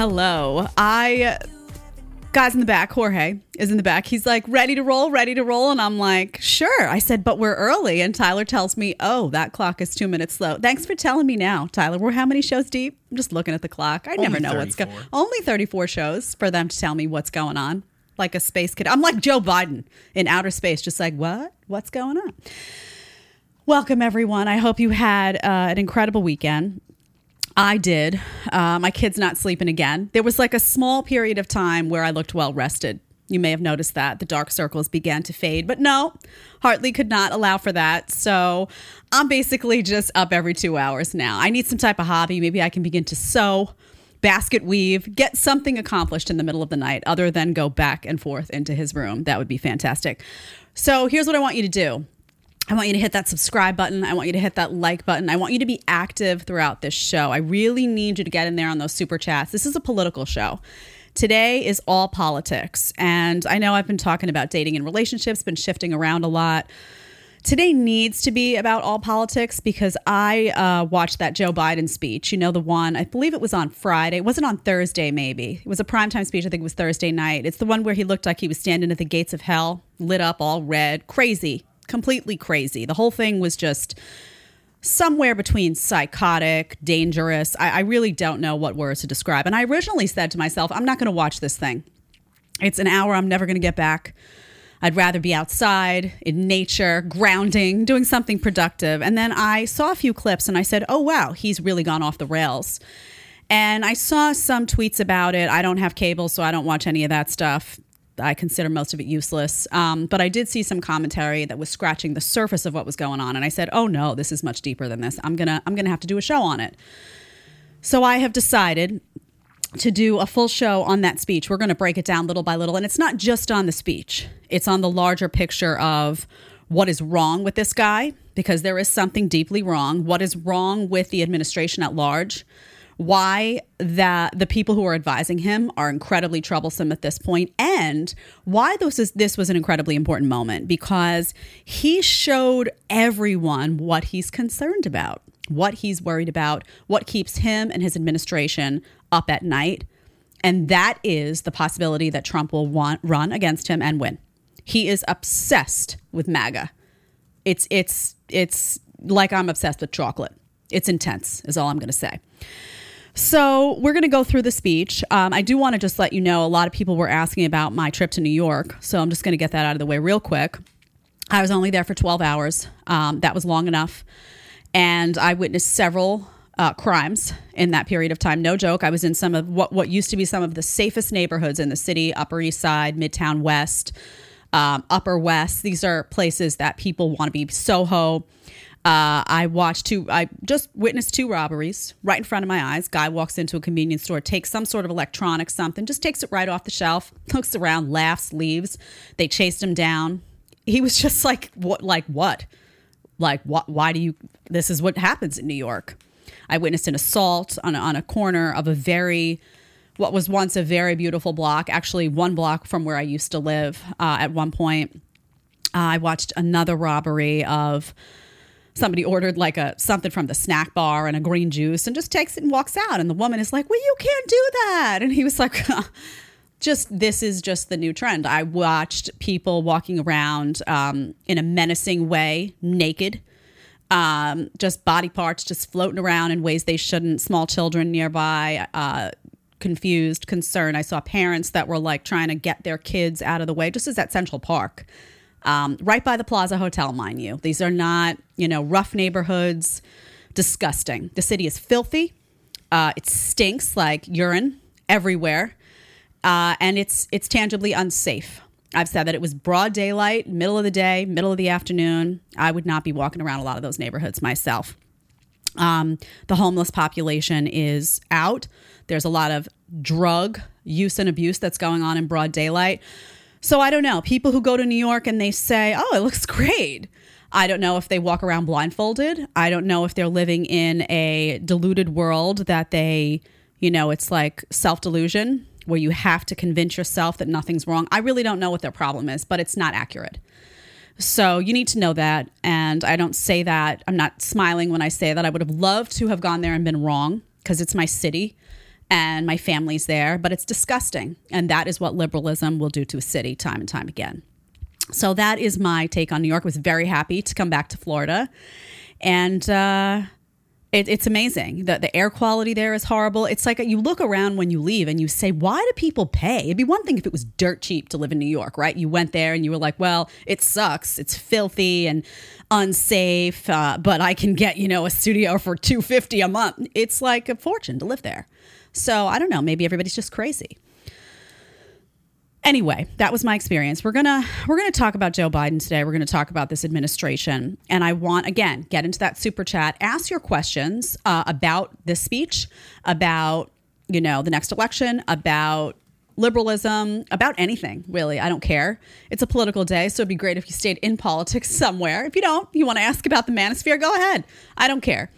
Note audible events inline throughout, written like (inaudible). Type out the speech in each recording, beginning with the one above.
hello. I guys in the back, Jorge is in the back. He's like, ready to roll, ready to roll. And I'm like, sure. I said, but we're early. And Tyler tells me, oh, that clock is two minutes slow. Thanks for telling me now, Tyler. We're how many shows deep? I'm just looking at the clock. I never know what's going Only 34 shows for them to tell me what's going on. Like a space kid. I'm like Joe Biden in outer space, just like, what? What's going on? Welcome, everyone. I hope you had uh, an incredible weekend. I did. Uh, my kid's not sleeping again. There was like a small period of time where I looked well rested. You may have noticed that the dark circles began to fade, but no, Hartley could not allow for that. So I'm basically just up every two hours now. I need some type of hobby. Maybe I can begin to sew, basket weave, get something accomplished in the middle of the night other than go back and forth into his room. That would be fantastic. So here's what I want you to do I want you to hit that subscribe button. I want you to hit that like button. I want you to be active throughout this show. I really need you to get in there on those super chats. This is a political show. Today is all politics. And I know I've been talking about dating and relationships, been shifting around a lot. Today needs to be about all politics because I uh, watched that Joe Biden speech. You know, the one, I believe it was on Friday. It wasn't on Thursday, maybe. It was a primetime speech. I think it was Thursday night. It's the one where he looked like he was standing at the gates of hell, lit up all red, crazy completely crazy. The whole thing was just somewhere between psychotic, dangerous. I, I really don't know what words to describe. And I originally said to myself, I'm not going to watch this thing. It's an hour I'm never going to get back. I'd rather be outside in nature, grounding, doing something productive. And then I saw a few clips and I said, oh, wow, he's really gone off the rails. And I saw some tweets about it. I don't have cable, so I don't watch any of that stuff. I consider most of it useless. Um, but I did see some commentary that was scratching the surface of what was going on, and I said, "Oh no, this is much deeper than this. I'm gonna I'm gonna have to do a show on it." So I have decided to do a full show on that speech. We're going to break it down little by little, and it's not just on the speech; it's on the larger picture of what is wrong with this guy because there is something deeply wrong. What is wrong with the administration at large? Why that the people who are advising him are incredibly troublesome at this point and why this is this was an incredibly important moment because he showed everyone what he's concerned about what he's worried about what keeps him and his administration up at night. And that is the possibility that Trump will want, run against him and win. He is obsessed with MAGA. It's it's it's like I'm obsessed with chocolate. It's intense is all I'm going to say so we're going to go through the speech. Um, I do want to just let you know a lot of people were asking about my trip to New York. So I'm just going to get that out of the way real quick. I was only there for 12 hours. Um, that was long enough. And I witnessed several uh, crimes in that period of time. No joke. I was in some of what, what used to be some of the safest neighborhoods in the city Upper East Side, Midtown West, um, Upper West. These are places that people want to be. Soho. Uh, I watched two, I just witnessed two robberies right in front of my eyes. Guy walks into a convenience store, takes some sort of electronic something, just takes it right off the shelf, (laughs) looks around, laughs, leaves. They chased him down. He was just (laughs) like, what, like what? Like, what, why do you, this is what happens in New York. I witnessed an assault on a, on a corner of a very, what was once a very beautiful block, actually one block from where I used to live uh, at one point. Uh, I watched another robbery of somebody ordered like a something from the snack bar and a green juice and just takes it and walks out. And the woman is like well you can't do that. And he was like (laughs) just this is just the new trend. I watched people walking around um, in a menacing way naked um, just body parts just floating around in ways they shouldn't small children nearby uh, confused concerned. I saw parents that were like trying to get their kids out of the way just as at central park um, right by the Plaza Hotel, mind you. These are not, you know, rough neighborhoods. Disgusting. The city is filthy. Uh, it stinks like urine everywhere, uh, and it's it's tangibly unsafe. I've said that it was broad daylight, middle of the day, middle of the afternoon. I would not be walking around a lot of those neighborhoods myself. Um, the homeless population is out. There's a lot of drug use and abuse that's going on in broad daylight. So I don't know. People who go to New York and they say, oh, it looks great. I don't know if they walk around blindfolded. I don't know if they're living in a deluded world that they, you know, it's like self delusion where you have to convince yourself that nothing's wrong. I really don't know what their problem is, but it's not accurate. So you need to know that. And I don't say that. I'm not smiling when I say that. I would have loved to have gone there and been wrong because it's my city and my family's there, but it's disgusting. And that is what liberalism will do to a city time and time again. So that is my take on New York. I was very happy to come back to Florida. And uh, it, it's amazing. The, the air quality there is horrible. It's like you look around when you leave and you say, why do people pay? It'd be one thing if it was dirt cheap to live in New York, right? You went there and you were like, well, it sucks. It's filthy and unsafe, uh, but I can get, you know, a studio for 250 a month. It's like a fortune to live there. So I don't know. Maybe everybody's just crazy. Anyway that was my experience. We're gonna we're gonna talk about joe biden today. We're gonna talk about this administration. And i want again get into that super chat. Ask your questions uh, about this speech about you know the next election about liberalism about anything really. I don't care. It's a political day so it'd be great if you stayed in politics (laughs) somewhere. If you don't you want to ask about the manosphere go ahead. I don't care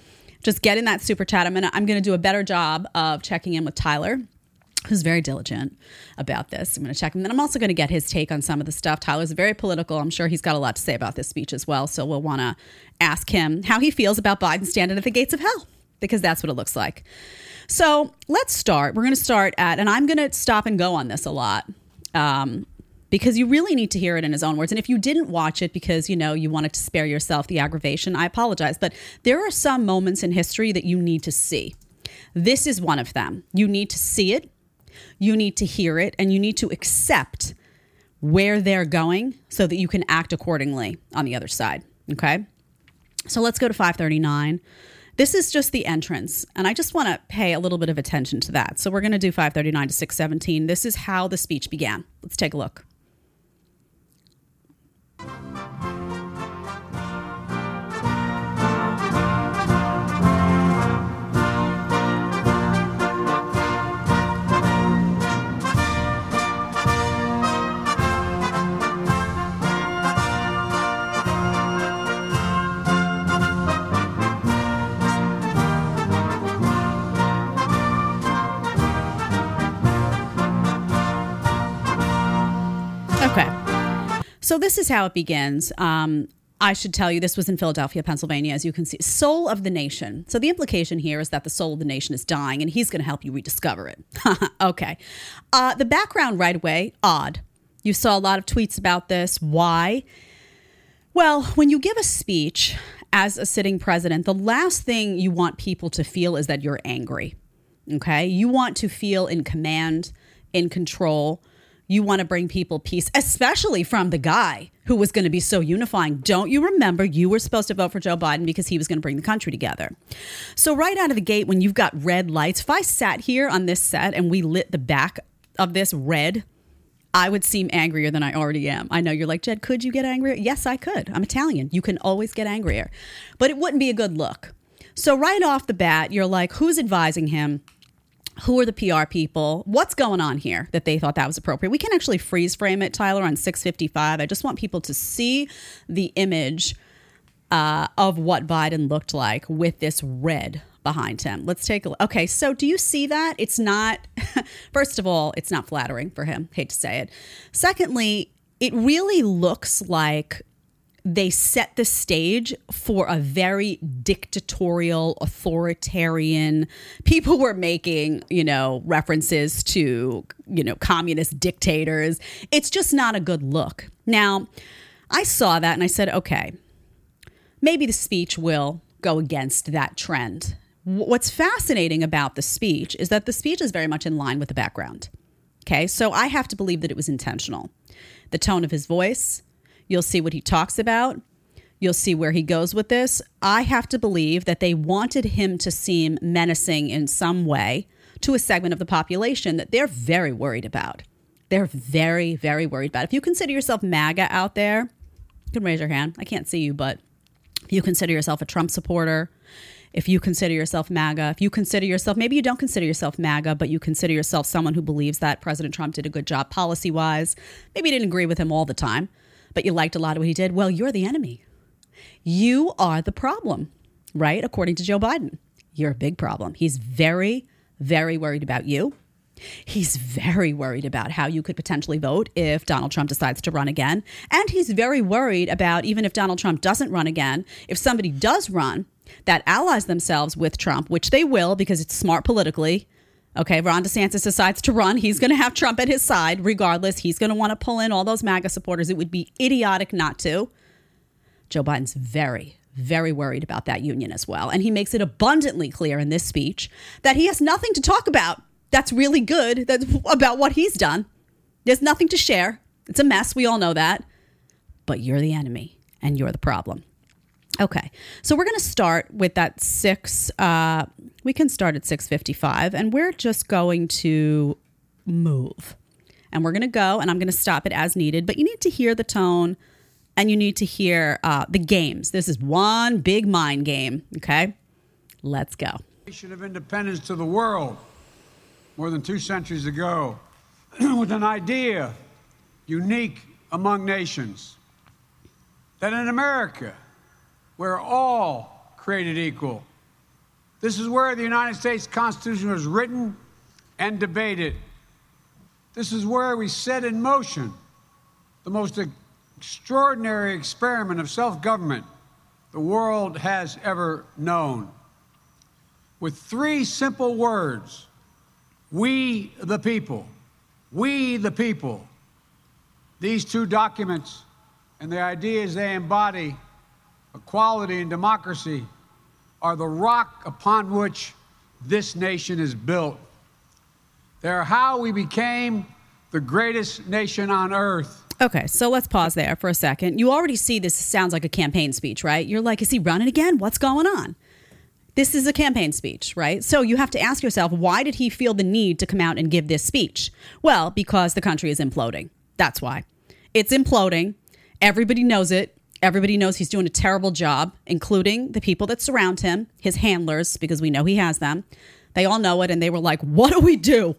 just get in that super chat i'm gonna i'm gonna do a better job of checking in with tyler who's very diligent about this. I'm going to check him. Then I'm also going to get his take on some of the stuff. Tyler's very political. I'm sure he's got a lot to say about this speech as well. So we'll want to ask him how he feels about Biden standing at the gates of hell, because that's what it looks like. So let's start. We're going to start at, and I'm going to stop and go on this a lot. Um, because you really need to hear it in his own words. And if you didn't watch it because you know you wanted to spare yourself the aggravation, I apologize. But there are some moments in history that you need to see. This is one of them. You need to see it you need to hear it and you need to accept where they're going so that you can act accordingly on the other side. Okay. So let's go to 539. This is just the entrance, and I just want to pay a little bit of attention to that. So we're going to do 539 to 617. This is how the speech began. Let's take a look. Thank you. So this is how it begins. Um, I should tell you, this was in Philadelphia, Pennsylvania, as you can see. Soul of the nation. So the implication here is that the soul of the nation is dying and he's going to help you rediscover it. (laughs) okay. Uh, the background right away, odd. You saw a lot of tweets about this. Why? Well, when you give a speech as a sitting president, the last thing you want people to feel is that you're angry. Okay. You want to feel in command, in control you want to bring people peace, especially from the guy who was going to be so unifying. Don't you remember you were supposed to vote for Joe Biden because he was going to bring the country together? So, right out of the gate, when you've got red lights, if I sat here on this set and we lit the back of this red, I would seem angrier than I already am. I know you're like, Jed, could you get angrier? Yes, I could. I'm Italian. You can always get angrier, but it wouldn't be a good look. So, right off the bat, you're like, who's advising him? Who are the PR people? What's going on here that they thought that was appropriate? We can actually freeze frame it, Tyler, on 655. I just want people to see the image uh, of what Biden looked like with this red behind him. Let's take a look. Okay, so do you see that? It's not, (laughs) first of all, it's not flattering for him. Hate to say it. Secondly, it really looks like they set the stage for a very dictatorial, authoritarian. People were making, you know, references to, you know, communist dictators. It's just not a good look. Now, I saw that and I said, okay, maybe the speech will go against that trend. What's fascinating about the speech is that the speech is very much in line with the background. Okay, so I have to believe that it was intentional. The tone of his voice, You'll see what he talks about. You'll see where he goes with this. I have to believe that they wanted him to seem menacing in some way to a segment of the population that they're very worried about. They're very, very worried about. If you consider yourself MAGA out there, you can raise your hand. I can't see you, but if you consider yourself a Trump supporter, if you consider yourself MAGA, if you consider yourself, maybe you don't consider yourself MAGA, but you consider yourself someone who believes that President Trump did a good job policy wise, maybe you didn't agree with him all the time, but you liked a lot of what he did, well, you're the enemy. You are the problem, right? According to Joe Biden, you're a big problem. He's very, very worried about you. He's very worried about how you could potentially vote if Donald Trump decides to run again. And he's very worried about even if Donald Trump doesn't run again, if somebody does run that allies themselves with Trump, which they will because it's smart politically, Okay, Ron DeSantis decides to run. He's going to have Trump at his side regardless. He's going to want to pull in all those MAGA supporters. It would be idiotic not to. Joe Biden's very, very worried about that union as well. And he makes it abundantly clear in this speech that he has nothing to talk about that's really good that's about what he's done. There's nothing to share. It's a mess. We all know that. But you're the enemy and you're the problem. Okay, so we're going to start with that six. Uh, we can start at six fifty-five, and we're just going to move, and we're going to go, and I'm going to stop it as needed. But you need to hear the tone, and you need to hear uh, the games. This is one big mind game. Okay, let's go. Nation of independence to the world more than two centuries ago, (clears throat) with an idea unique among nations that in America we're all created equal. This is where the United States Constitution was written and debated. This is where we set in motion the most extraordinary experiment of self government the world has ever known. With three simple words We the people, we the people. These two documents and the ideas they embody equality, and democracy are the rock upon which this nation is built. They're how we became the greatest nation on earth. Okay, so let's pause there for a second. You already see this sounds like a campaign speech, right? You're like, is he running again? What's going on? This is a campaign speech, right? So you have to ask yourself, why did he feel the need to come out and give this speech? Well, because the country is imploding. That's why. It's imploding. Everybody knows it. Everybody knows he's doing a terrible job, including the people that surround him, his handlers, because we know he has them. They all know it, and they were like, What do we do?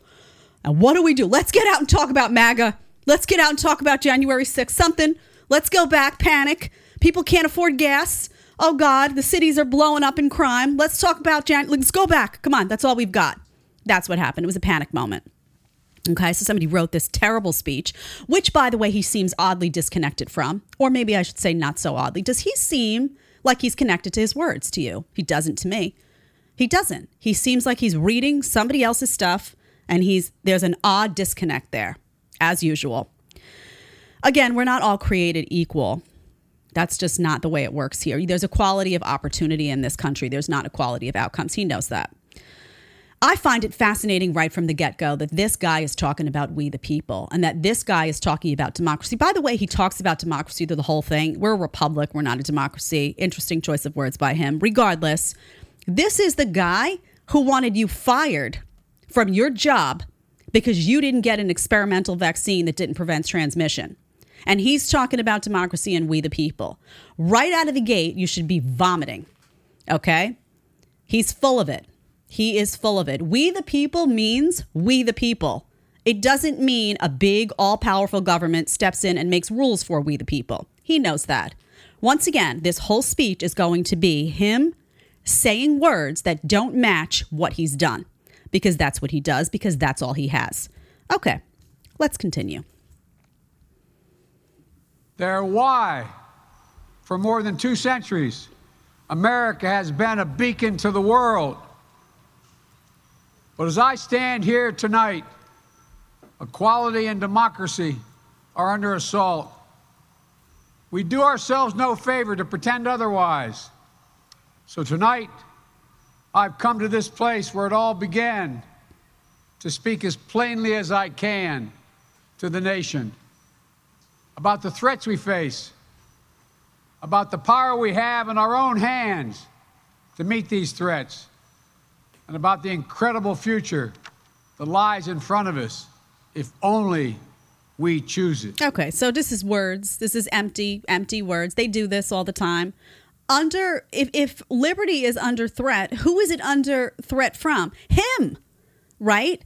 And what do we do? Let's get out and talk about MAGA. Let's get out and talk about January 6th. Something. Let's go back. Panic. People can't afford gas. Oh God, the cities are blowing up in crime. Let's talk about Jan. Let's go back. Come on, that's all we've got. That's what happened. It was a panic moment. Okay, so somebody wrote this terrible speech, which, by the way, he seems oddly disconnected from, or maybe I should say not so oddly. Does he seem like he's connected to his words to you? He doesn't to me. He doesn't. He seems like he's reading somebody else's stuff, and he's there's an odd disconnect there, as usual. Again, we're not all created equal. That's just not the way it works here. There's a quality of opportunity in this country. There's not a quality of outcomes. He knows that. I find it fascinating right from the get go that this guy is talking about we the people and that this guy is talking about democracy. By the way, he talks about democracy through the whole thing. We're a republic, we're not a democracy. Interesting choice of words by him. Regardless, this is the guy who wanted you fired from your job because you didn't get an experimental vaccine that didn't prevent transmission. And he's talking about democracy and we the people. Right out of the gate, you should be vomiting. Okay? He's full of it. He is full of it. We the people means we the people. It doesn't mean a big, all powerful government steps in and makes rules for we the people. He knows that. Once again, this whole speech is going to be him saying words that don't match what he's done because that's what he does, because that's all he has. Okay, let's continue. They're why, for more than two centuries, America has been a beacon to the world but as I stand here tonight, equality and democracy are under assault. We do ourselves no favor to pretend otherwise. So tonight, I've come to this place where it all began to speak as plainly as I can to the nation about the threats we face, about the power we have in our own hands to meet these threats and about the incredible future that lies in front of us if only we choose it. Okay, so this is words. This is empty, empty words. They do this all the time. Under if if liberty is under threat, who is it under threat from? Him. Right?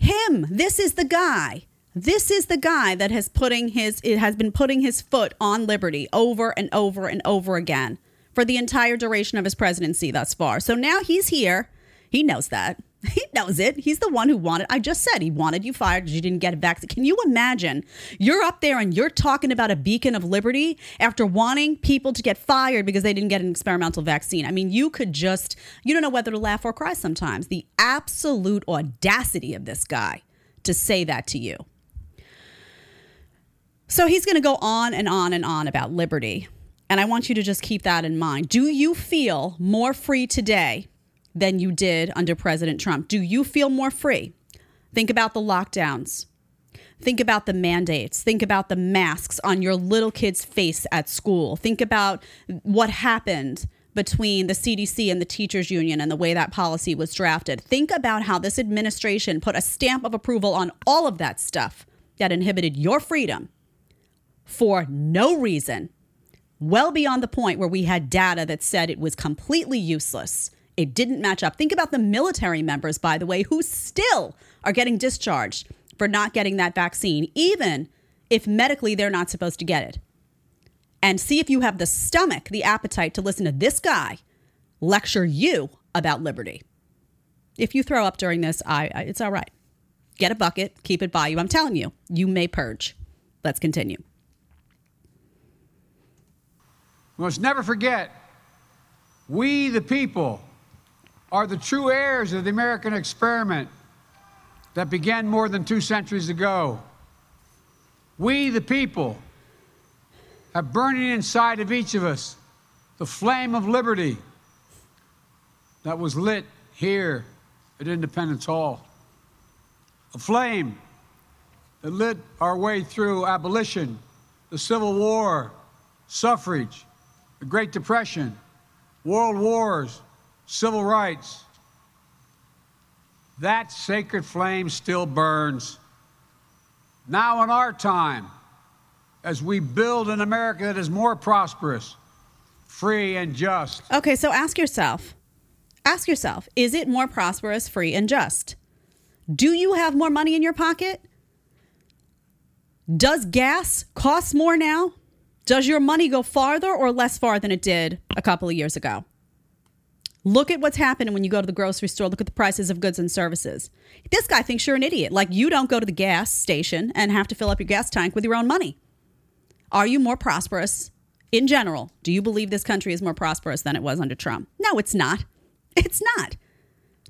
Him. This is the guy. This is the guy that has putting his it has been putting his foot on liberty over and over and over again for the entire duration of his presidency thus far. So now he's here he knows that. (laughs) He knows it. He's the one who wanted. I just said he wanted you fired because you didn't get a vaccine. Can you imagine? You're up there and you're talking about a beacon of liberty after wanting people to get fired because they didn't get an experimental vaccine. I mean, you could just, you don't know whether to laugh or cry sometimes. The absolute audacity of this guy to say that to you. So he's going to go on and on and on about liberty. And I want you to just keep that in mind. Do you feel more free today than you did under President Trump? Do you feel more free? Think about the lockdowns. Think about the mandates. Think about the masks on your little kid's face at school. Think about what happened between the CDC and the teachers union and the way that policy was drafted. Think about how this administration put a stamp of approval on all of that stuff that inhibited your freedom for no reason, well beyond the point where we had data that said it was completely useless. It didn't match up. Think about the military members, by the way, who still are getting discharged for not getting that vaccine, even if medically they're not supposed to get it. And see if you have the stomach, the appetite to listen to this guy lecture you about liberty. If you throw up during this, I, I it's all right. Get a bucket, keep it by you. I'm telling you, you may purge. Let's continue. We must never forget we, the people, are the true heirs of the American experiment that began more than two centuries ago. We, the people, have burning inside of each of us the flame of liberty that was lit here at Independence Hall. A flame that lit our way through abolition, the Civil War, suffrage, the Great Depression, world wars, civil rights. That sacred flame still burns. Now, in our time, as we build an America that is more prosperous, free, and just. Okay, so ask yourself ask yourself is it more prosperous, free, and just? Do you have more money in your pocket? Does gas cost more now? Does your money go farther or less far than it did a couple of years ago? Look at what's happening when you go to the grocery store. Look at the prices of goods and services. This guy thinks you're an idiot. Like you don't go to the gas station and have to fill up your gas tank with your own money. Are you more prosperous in general? Do you believe this country is more prosperous than it was under Trump? No, it's not. (laughs) It's not.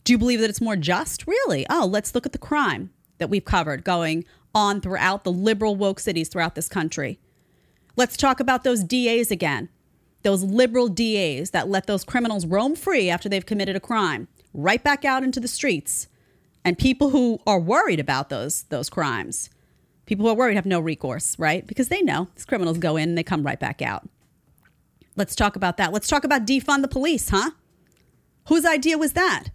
Do you believe that it's more just? Really? Oh, let's look at the crime that we've covered going on throughout the liberal woke cities throughout this country. Let's talk about those DAs again. Those liberal DAs that let those criminals roam free after they've committed a crime, right back out into the streets. And people who are worried about those those crimes, people who are worried have no recourse, right? Because they know these criminals go in and they come right back out. Let's talk about that. Let's talk about defund the police, huh? Whose idea was that?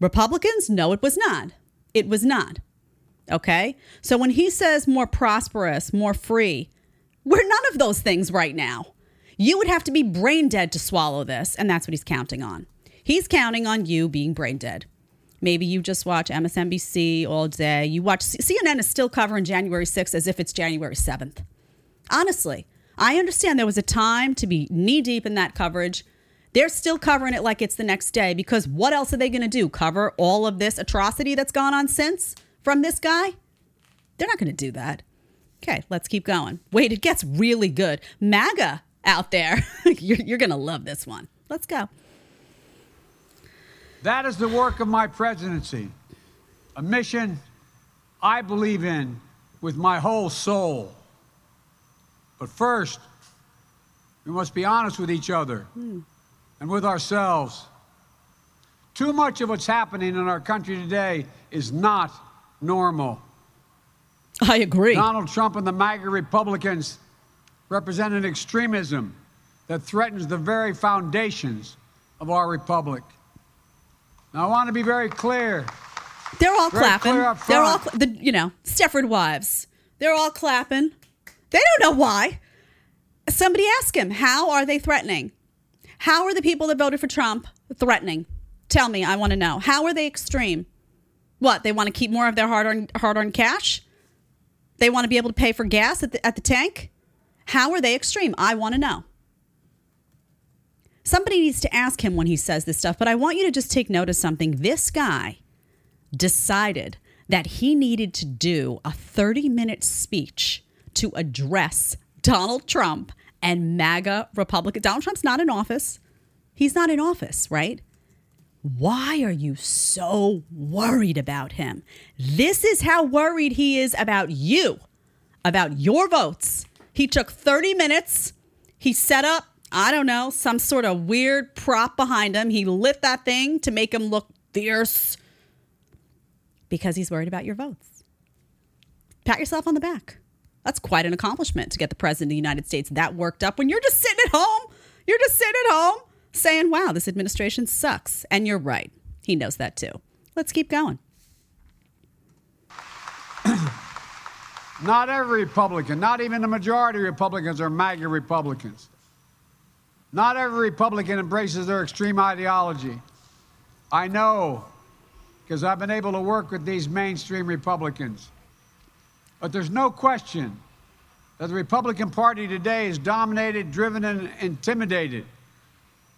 Republicans? No, it was not. It was not. Okay? So when he says more prosperous, more free, we're none of those things right now. You would have to be brain dead to swallow this, and that's what he's counting on. He's counting on you being brain dead. Maybe you just watch MSNBC all day. You watch CNN is still covering January 6th as if it's January 7th. Honestly, I understand there was a time to be knee deep in that coverage. They're still covering it like it's the next day because what else are they going to do? Cover all of this atrocity that's gone on since from this guy? They're not going to do that. Okay, let's keep going. Wait, it gets really good. MAGA out there. (laughs) you're, you're going to love this one. Let's go. That is the work of my presidency, a mission I believe in with my whole soul. But first, we must be honest with each other hmm. and with ourselves. Too much of what's happening in our country today is not normal. I agree. Donald Trump and the MAGA Republicans represent an extremism that threatens the very foundations of our republic. Now, I want to be very clear. They're all clapping. They're all, the, you know, Stepford wives. They're all clapping. They don't know why. Somebody ask him, how are they threatening? How are the people that voted for Trump threatening? Tell me, I want to know. How are they extreme? What, they want to keep more of their hard earned hard earned cash? They want to be able to pay for gas at the, at the tank? How are they extreme? I want to know. Somebody needs to ask him when he says this stuff, but I want you to just take note of something. This guy decided that he needed to do a 30 minute speech to address Donald Trump and MAGA Republican. Donald Trump's not in office. He's not in office, right? Why are you so worried about him? This is how worried he is about you, about your votes. He took 30 minutes. He set up, I don't know, some sort of weird prop behind him. He lit that thing to make him look fierce because he's worried about your votes. Pat yourself on the back. That's quite an accomplishment to get the president of the United States that worked up when you're just sitting at home. You're just sitting at home saying, wow, this administration sucks. And you're right. He knows that too. Let's keep going. Not every Republican, not even the majority of Republicans are MAGA Republicans. Not every Republican embraces their extreme ideology. I know because I've been able to work with these mainstream Republicans. But there's no question that the Republican Party today is dominated, driven, and intimidated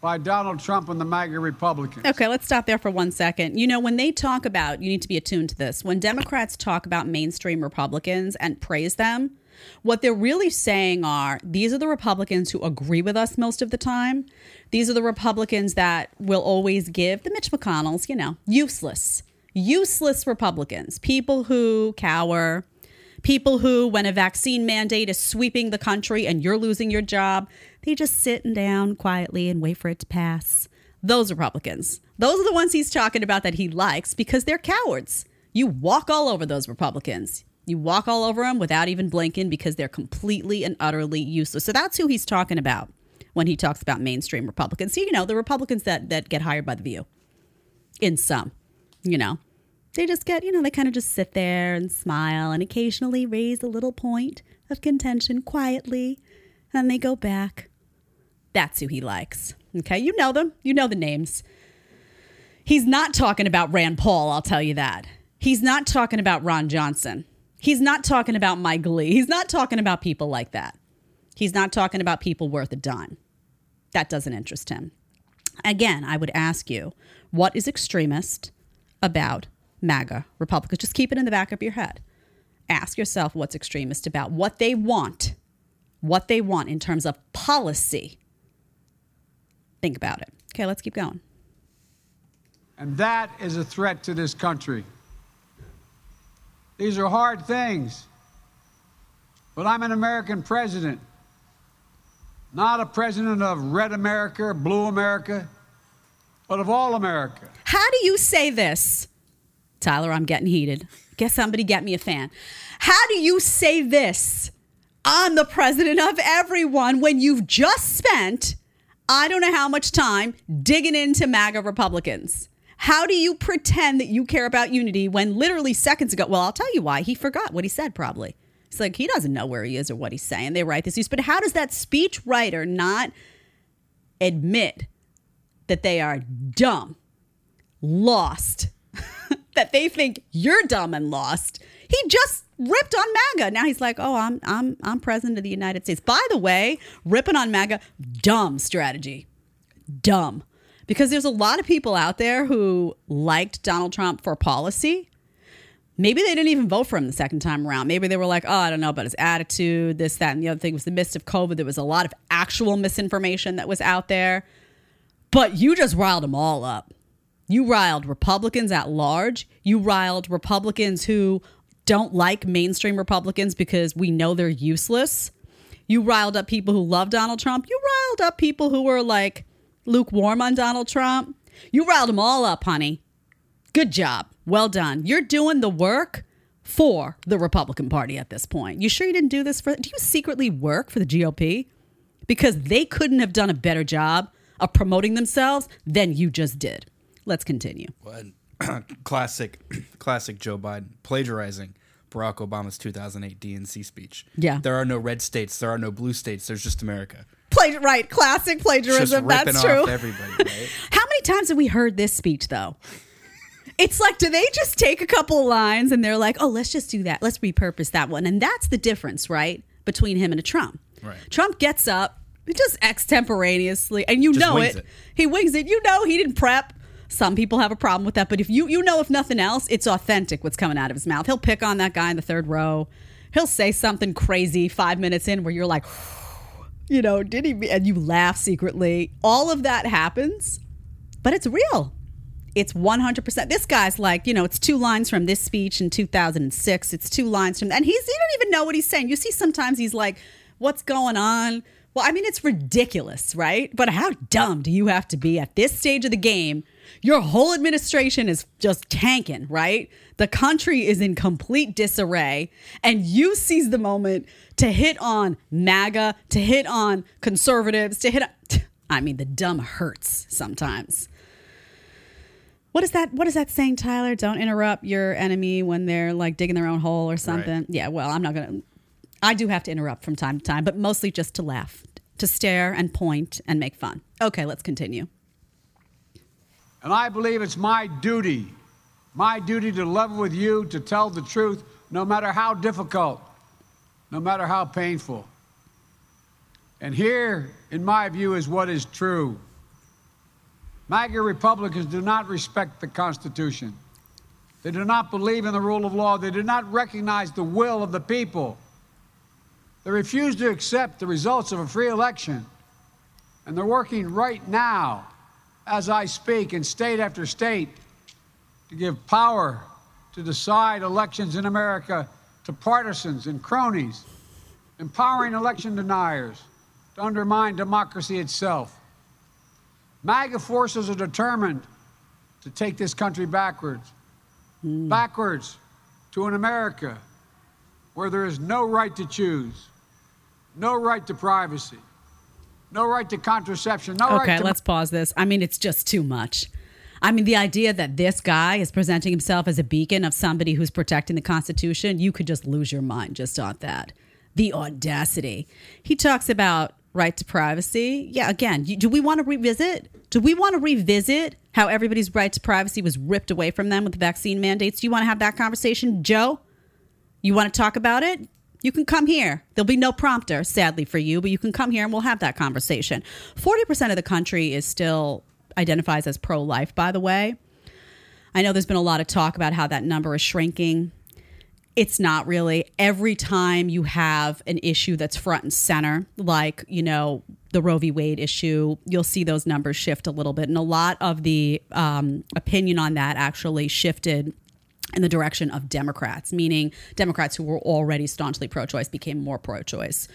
by Donald Trump and the MAGA Republicans. Okay, let's stop there for one second. You know, when they talk about, you need to be attuned to this, when Democrats talk about mainstream Republicans and praise them, what they're really saying are these are the Republicans who agree with us most of the time. These are the Republicans that will always give the Mitch McConnells, you know, useless, useless Republicans, people who cower, people who, when a vaccine mandate is sweeping the country and you're losing your job, they just sitting down quietly and wait for it to pass. Those Republicans. Those are the ones he's talking about that he likes because they're cowards. You walk all over those Republicans. You walk all over them without even blinking because they're completely and utterly useless. So that's who he's talking about when he talks about mainstream Republicans. So, you know, the Republicans that that get hired by the View. In some, you know. They just get, you know, they kind of just sit there and smile and occasionally raise a little point of contention quietly. And they go back that's who he likes. Okay, you know them, you know the names. He's not talking about Rand Paul, I'll tell you that. He's not talking about Ron Johnson. He's not talking about Mike Lee. He's not talking about people like that. He's not talking about people worth a dime. That doesn't interest him. Again, I would ask you, what is extremist about MAGA Republicans? Just keep it in the back of your head. Ask yourself what's extremist about what they want, what they want in terms of policy Think about it. Okay, let's keep going. And that is a threat to this country. These are hard things. But I'm an American president, not a president of red America, blue America, but of all America. How do you say this? Tyler, I'm getting heated. Guess somebody get me a fan. How do you say this? I'm the president of everyone when you've just spent I don't know how much time digging into MAGA Republicans. How do you pretend that you care about unity when literally seconds ago? Well, I'll tell you why. He forgot what he said, probably. It's like he doesn't know where he is or what he's saying. They write this news. But how does that speech writer not admit that they are dumb, lost, (laughs) that they think you're dumb and lost? He just ripped on MAGA. Now he's like, "Oh, I'm I'm I'm president of the United States." By the way, ripping on MAGA, dumb strategy. Dumb. Because there's a lot of people out there who liked Donald Trump for policy. Maybe they didn't even vote for him the second time around. Maybe they were like, "Oh, I don't know about his attitude, this, that, and the other thing." Was the midst of COVID. There was a lot of actual misinformation that was out there. But you just riled them all up. You riled Republicans at large. You riled Republicans who don't like mainstream Republicans because we know they're useless. You riled up people who love Donald Trump. You riled up people who were like lukewarm on Donald Trump. You riled them all up, honey. Good job. Well done. You're doing the work for the Republican Party at this point. You sure you didn't do this for do you secretly work for the GOP? Because they couldn't have done a better job of promoting themselves than you just did. Let's continue. (clears throat) classic (clears throat) classic Joe Biden plagiarizing Barack Obama's 2008 DNC speech. Yeah. There are no red states. There are no blue states. There's just America. Right. Classic plagiarism. That's true. everybody, (laughs) right? How many times have we heard this speech, though? It's like, do they just take a couple lines and they're like, oh, let's just do that. Let's repurpose that one. And that's the difference, right? Between him and a Trump. Right. Trump gets up, just extemporaneously, and you Just know it. it. He wings it. You know he didn't prep. Some people have a problem with that, but if you you know if nothing else, it's authentic what's coming out of his mouth. He'll pick on that guy in the third row. He'll say something crazy five minutes in where you're like, (sighs) you know, did he? And you laugh secretly. All of that happens, but it's real. It's 100%. This guy's like, you know, it's two lines from this speech in 2006. It's two lines from, and he's, he don't even know what he's saying. You see, sometimes he's like, what's going on? Well, I mean, it's ridiculous, right? But how dumb do you have to be at this stage of the game? Your whole administration is just tanking, right? The country is in complete disarray, and you seize the moment to hit on MAGA, to hit on conservatives, to hit on. I mean, the dumb hurts sometimes. What is that? What is that saying, Tyler? Don't interrupt your enemy when they're like digging their own hole or something. Yeah, well, I'm not gonna. I do have to interrupt from time to time, but mostly just to laugh, to stare and point and make fun. Okay, let's continue. And I believe it's my duty, my duty to level with you, to tell the truth, no matter how difficult, no matter how painful. And here, in my view, is what is true. MAGA Republicans do not respect the Constitution. They do not believe in the rule of law. They do not recognize the will of the people. They refuse to accept the results of a free election. And they're working right now, as I speak, in state after state, to give power to decide elections in America to partisans and cronies, empowering election deniers to undermine democracy itself. MAGA forces are determined to take this country backwards, hmm. backwards to an America where there is no right to choose, no right to privacy, no right to contraception, no right Okay, to let's pause this. I mean, it's just too much. I mean, the idea that this guy is presenting himself as a beacon of somebody who's protecting the Constitution, you could just lose your mind just on that. The audacity. He talks about right to privacy. Yeah, again, do we want to revisit? Do we want to revisit how everybody's right to privacy was ripped away from them with the vaccine mandates? Do you want to have that conversation, Joe? You want to talk about it? You can come here. There'll be no prompter, sadly for you, but you can come here and we'll have that conversation. 40% of the country is still identifies as pro life, by the way. I know there's been a lot of talk about how that number is shrinking. It's not really. Every time you have an issue that's front and center, like, you know, the Roe v. Wade issue, you'll see those numbers shift a little bit. And a lot of the um, opinion on that actually shifted in the direction of Democrats, meaning Democrats who were already staunchly pro choice became more pro choice.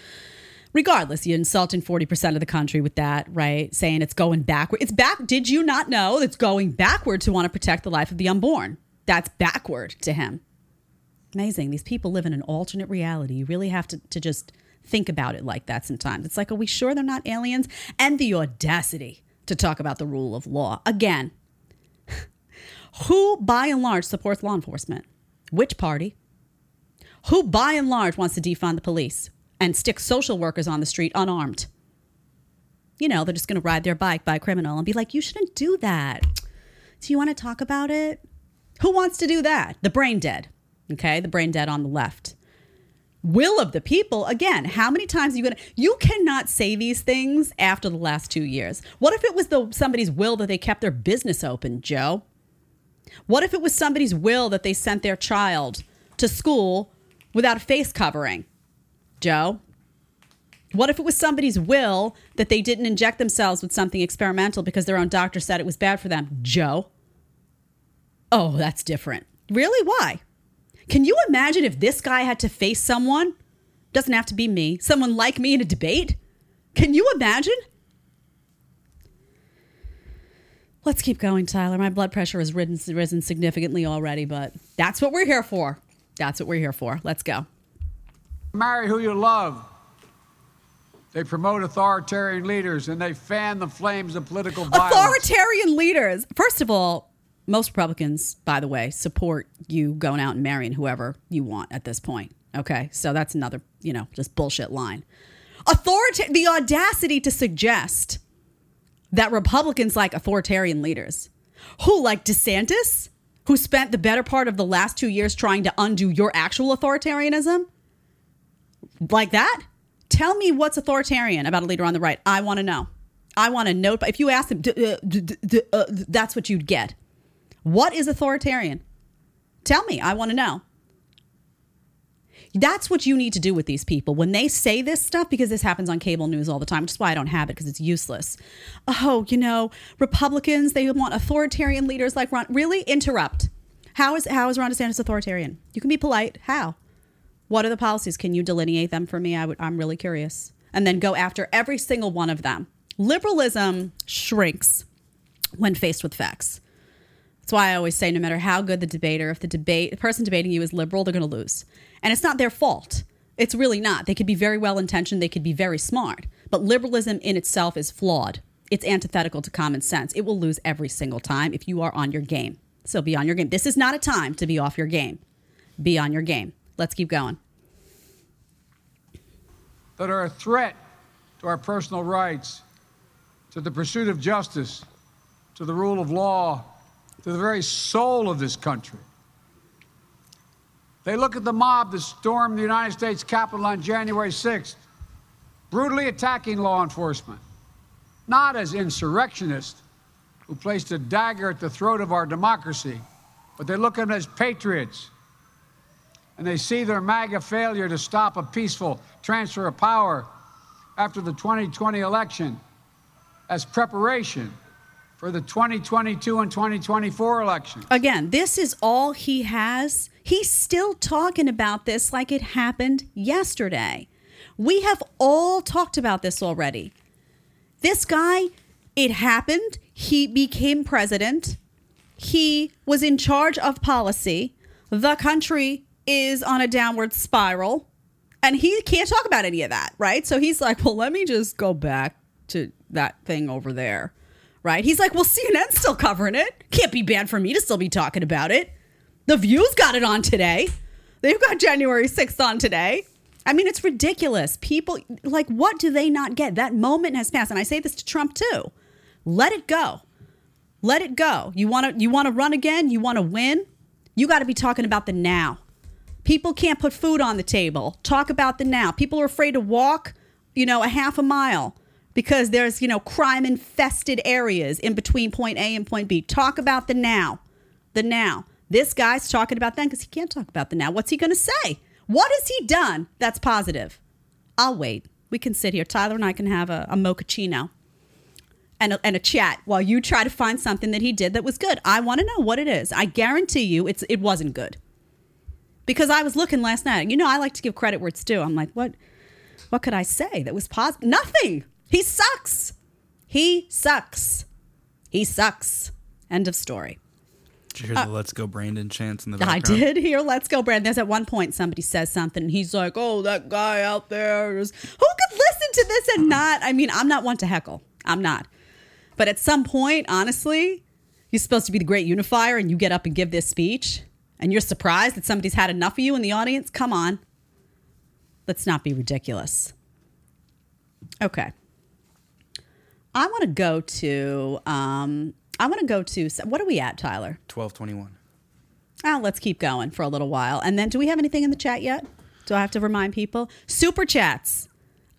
Regardless, you're insulting 40% of the country with that, right? Saying it's going backward. It's back. Did you not know it's going backward to want to protect the life of the unborn? That's backward to him. Amazing. These people live in an alternate reality. You really have to, to just think about it like that sometimes. It's like, are we sure they're not aliens? And the audacity to talk about the rule of law. Again, who by and large supports law enforcement? Which party? Who by and large wants to defund the police and stick social workers on the street unarmed? You know, they're just going to ride their bike by a criminal and be like, you shouldn't do that. Do you want to talk about it? Who wants to do that? The brain dead. Okay, the brain dead on the left. Will of the people, again, how many times are you gonna you cannot say these things after the last two years. What if it was the somebody's will that they kept their business open, Joe? What if it was somebody's will that they sent their child to school without a face covering? Joe? What if it was somebody's will that they didn't inject themselves with something experimental because their own doctor said it was bad for them? Joe? Oh, that's different. Really? Why? Can you imagine if this guy had to face someone? Doesn't have to be me, someone like me in a debate? Can you imagine? Let's keep going, Tyler. My blood pressure has risen, risen significantly already, but that's what we're here for. That's what we're here for. Let's go. marry who you love. They promote authoritarian leaders and they fan the flames of political violence. Authoritarian leaders. First of all, most Republicans, by the way, support you going out and marrying whoever you want at this point. Okay. So that's another, you know, just bullshit line. Authorita- the audacity to suggest that Republicans like authoritarian leaders who, like DeSantis, who spent the better part of the last two years trying to undo your actual authoritarianism, like that, Tell me what's authoritarian about a leader on the right. I want to know. I want to know. If you ask them, uh, uh, that's what you'd get. What is authoritarian? Tell me. I want to know. That's what you need to do with these people when they say this stuff because this happens on cable news all the time, which is why I don't have it because it's useless. Oh, you know, Republicans they want authoritarian leaders like Ron. Really, interrupt. How is how is Ron DeSantis authoritarian? You can be polite. How? What are the policies? Can you delineate them for me? I would. I'm really curious. And then go after every single one of them. Liberalism shrinks when faced with facts. That's why I always say no matter how good the debater, if the debate the person debating you is liberal, they're going to lose. And it's not their fault. It's really not. They could be very well intentioned, they could be very smart, but liberalism in itself is flawed. It's antithetical to common sense. It will lose every single time if you are on your game. So be on your game. This is not a time to be off your game. Be on your game. Let's keep going. that are a threat to our personal rights, to the pursuit of justice, to the rule of law, to the very soul of this country. They look at the mob that stormed the United States Capitol on January 6th, brutally attacking law enforcement, not as insurrectionists who placed a dagger at the throat of our democracy, but they look at them as patriots and they see their MAGA failure to stop a peaceful transfer of power after the 2020 election as preparation for the 2022 and 2024 elections. Again, this is all he has. He's still talking about this like it happened yesterday. We have all talked about this already. This guy, it happened. He became president. He was in charge of policy. The country is on a downward spiral. And he can't talk about any of that, right? So he's like, well, let me just go back to that thing over there, right? He's like, well, CNN's still covering it. Can't be bad for me to still be talking about it. The View's got it on today. They've got January 6th on today. I mean, it's ridiculous. People, like, what do they not get? That moment has passed. And I say this to Trump too. Let it go. Let it go. You want to you want to run again? You want to win? You got to be talking about the now. People can't put food on the table. Talk about the now. People are afraid to walk, you know, a half a mile because there's, you know, crime infested areas in between point A and point B. Talk about the now. The now. This guy's talking about then because he can't talk about the now. What's he going to say? What has he done that's positive? I'll wait. We can sit here. Tyler and I can have a, a mochaccino and a, and a chat while you try to find something that he did that was good. I want to know what it is. I guarantee you it's it wasn't good. Because I was looking last night. You know, I like to give credit where it's due. I'm like, what what could I say that was positive? Nothing. He sucks. He sucks. He sucks. End of story. Did you hear the "Let's Go Brandon" chants in the Uh, I did hear "Let's Go, Brandon. There's at one point somebody says something, and he's like, "Oh, that guy out there is who could listen to this and not." I mean, I'm not one to heckle. I'm not. But at some point, honestly, you're supposed to be the great unifier, and you get up and give this speech, and you're surprised that somebody's had enough of you in the audience. Come on, let's not be ridiculous. Okay. I want to go to. Um, I want to go to. What are we at, Tyler? Twelve twenty-one. Oh, let's keep going for a little while. And then, do we have anything in the chat yet? Do I have to remind people? Super chats.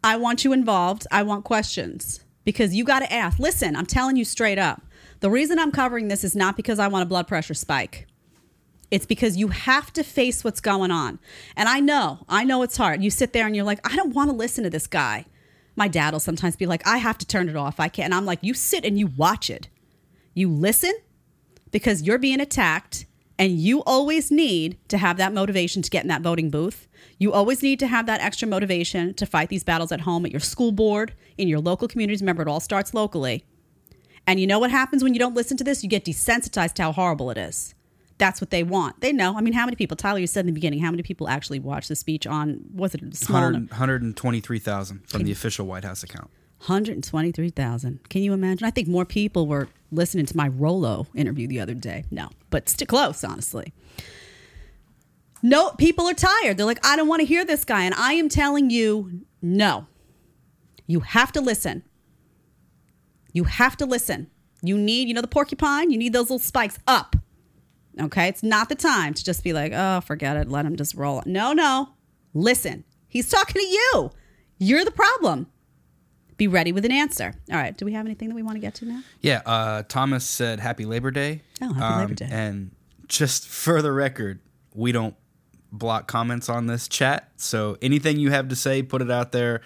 I want you involved. I want questions because you got to ask. Listen, I'm telling you straight up. The reason I'm covering this is not because I want a blood pressure spike. It's because you have to face what's going on. And I know, I know it's hard. You sit there and you're like, I don't want to listen to this guy. My dad will sometimes be like, I have to turn it off. I can't. And I'm like, you sit and you watch it. You listen because you're being attacked and you always need to have that motivation to get in that voting booth. You always need to have that extra motivation to fight these battles at home, at your school board, in your local communities. Remember, it all starts locally. And you know what happens when you don't listen to this? You get desensitized to how horrible it is. That's what they want. They know. I mean, how many people, Tyler, you said in the beginning, how many people actually watched the speech on, was it a small number? 123,000 from the official White House account. 123,000. Can you imagine? I think more people were listening to my Rolo interview the other day. No, but still close, honestly. No, people are tired. They're like, I don't want to hear this guy. And I am telling you, no. You have to listen. You have to listen. You need, you know, the porcupine, you need those little spikes up. Okay. It's not the time to just be like, oh, forget it. Let him just roll. No, no. Listen. He's talking to you. You're the problem. Be ready with an answer. All right. Do we have anything that we want to get to now? Yeah, uh, Thomas said Happy Labor Day. Oh, Happy Labor Day. And just for the record, we don't block comments on this chat. So anything you have to say, put it out there.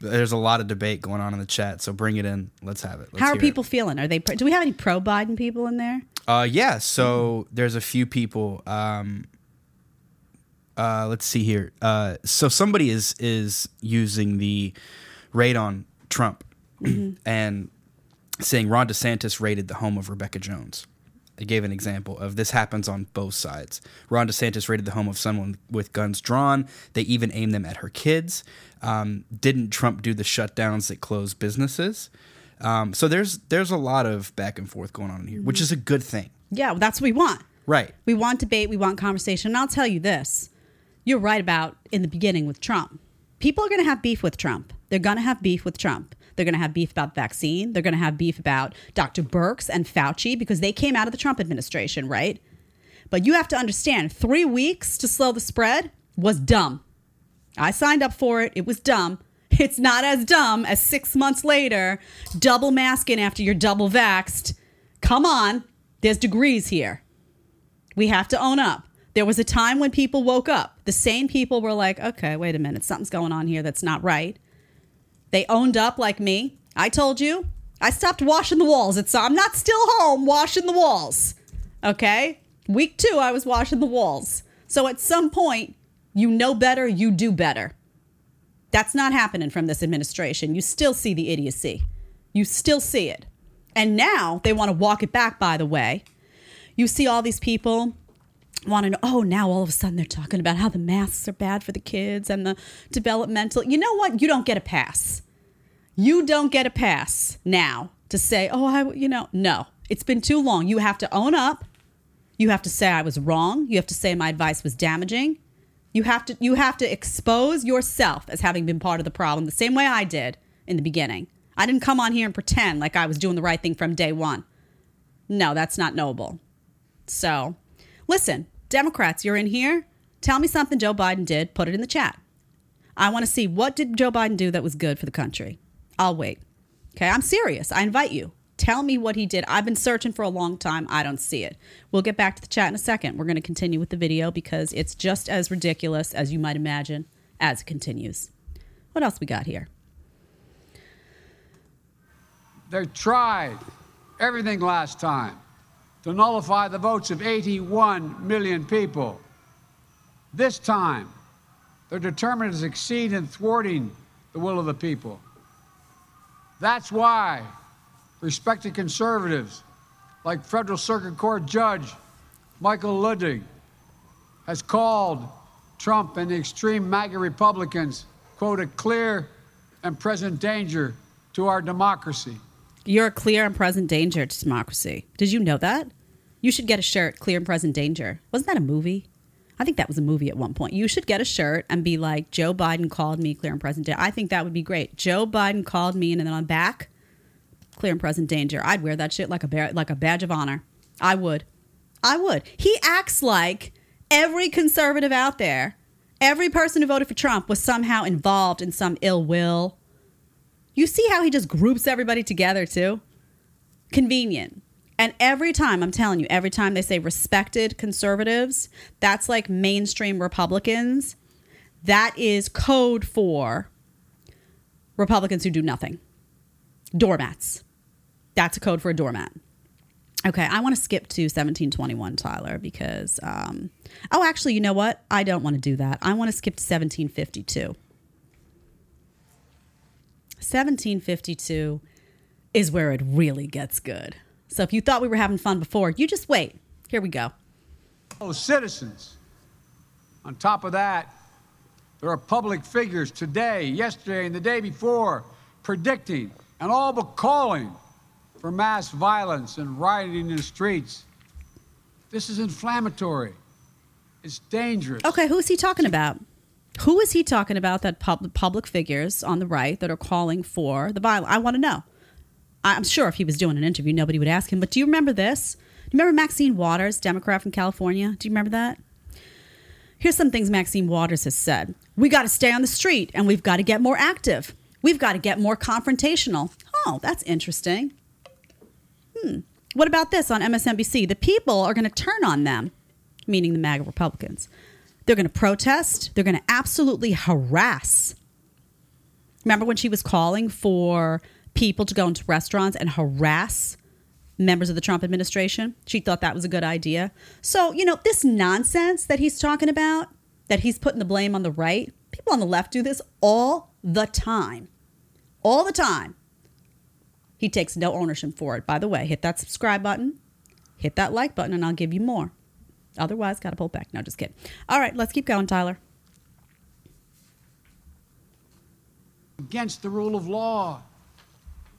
There's a lot of debate going on in the chat, so bring it in. Let's have it. Let's How are hear it. people feeling? Are they? Do we have any pro Biden people in there? Uh, yeah. So there's a few people. Um, uh, let's see here. Uh, so somebody is is using the raid on Trump and saying Ron DeSantis raided the home of Rebekah Jones. They gave an example of this happens on both sides. Ron DeSantis raided the home of someone with guns drawn. They even aimed them at her kids. Um, didn't Trump do the shutdowns that closed businesses? Um, so there's there's a lot of back and forth going on in here, which is a good thing, Yeah, well, that's what we want. right? We want debate. We want conversation. And I'll tell you this: you're right about in the beginning with Trump. People are going to have beef with Trump. They're going to have beef with Trump. They're going to have beef about the vaccine. They're going to have beef about Dr. Birx and Fauci because they came out of the Trump administration, right? But you have to understand, three weeks to slow the spread was dumb. I signed up for it. It was dumb. It's not as dumb as six months later, double masking after you're double vaxxed. Come on, there's degrees here. We have to own up. There was a time when people woke up. The sane people were like, okay, wait a minute, something's going on here that's not right. They owned up like me. I told you. I stopped washing the walls. It's I'm not still home washing the walls. Okay? Week 2 I was washing the walls. So at some point, you know better, you do better. That's not happening from this administration. You still see the idiocy. You still see it. And now they want to walk it back, by the way. You see all these people want to know, oh, now all of a sudden they're talking about how the masks are bad for the kids and the developmental. You know what? You don't get a pass. You don't get a pass now to say, oh, I, you know, no. It's been too long. You have to own up. You have to say I was wrong. You have to say my advice was damaging. You have to you have to expose yourself as having been part of the problem the same way I did in the beginning. I didn't come on here and pretend like I was doing the right thing from day one. No, that's not noble. So, listen, Democrats, you're in here. Tell me something Joe Biden did. Put it in the chat. I want to see what did Joe Biden do that was good for the country. I'll wait. Okay, I'm serious. I invite you. Tell me what he did. I've been searching for a long time. I don't see it. We'll get back to the chat in a second. We're going to continue with the video because it's just as ridiculous as you might imagine as it continues. What else we got here? They tried everything last time to nullify the votes of 81 million people. This time, they're determined to succeed in thwarting the will of the people. That's why respected conservatives like Federal Circuit Court Judge Michael Luttig has called Trump and the extreme MAGA Republicans, quote, a clear and present danger to our democracy. You're a clear and present danger to democracy. Did you know that? You should get a shirt, Clear and Present Danger. Wasn't that a movie? I think that was a movie at one point. You should get a shirt and be like, Joe Biden called me Clear and Present Danger. I think that would be great. Joe Biden called me, and then on back, Clear and Present Danger. I'd wear that shit like a ba- like a badge of honor. I would. I would. He acts like every conservative out there, every person who voted for Trump was somehow involved in some ill will. You see how he just groups everybody together too? Convenient. And every time, I'm telling you, every time they say respected conservatives, that's like mainstream Republicans. That is code for Republicans who do nothing. Doormats. That's a code for a doormat. Okay, I want to skip to 1721, Tyler, because, um, oh, actually, you know what? I don't want to do that. I want to skip to 1752. 1752 is where it really gets good. So if you thought we were having fun before, you just wait. Here we go. fellow citizens. On top of that, there are public figures today, yesterday, and the day before predicting and all but calling for mass violence and rioting in the streets. This is inflammatory. It's dangerous. Okay, who is he talking about? Who is he talking about that pub- public figures on the right that are calling for the violence? I want to know. I'm sure if he was doing an interview, nobody would ask him. But do you remember this? Do you remember Maxine Waters, Democrat from California? Do you remember that? Here's some things Maxine Waters has said. We got to stay on the street and we've got to get more active. We've got to get more confrontational. Oh, that's interesting. Hmm. What about this on MSNBC? The people are going to turn on them, meaning the MAGA Republicans. They're going to protest. They're going to absolutely harass. Remember when she was calling for people to go into restaurants and harass members of the Trump administration? She thought that was a good idea. So, you know, this nonsense that he's talking about, that he's putting the blame on the right, people on the left do this all the time. All the time. He takes no ownership for it. By the way, hit that subscribe button, hit that like button, and I'll give you more. Otherwise, got to pull back. No, just kidding. All right, let's keep going, Tyler. Against the rule of law.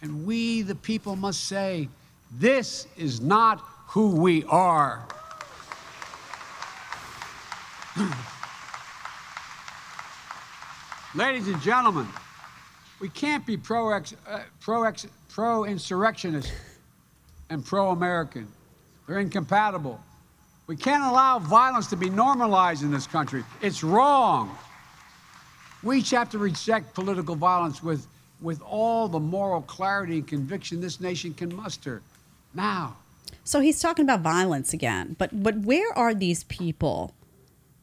And we, the people, must say, this is not who we are. (clears throat) Ladies and gentlemen, we can't be pro uh, pro pro insurrectionist and pro American. They're incompatible. We can't allow violence to be normalized in this country. It's wrong. We each have to reject political violence with, with all the moral clarity and conviction this nation can muster now. So he's talking about violence again, but but where are these people?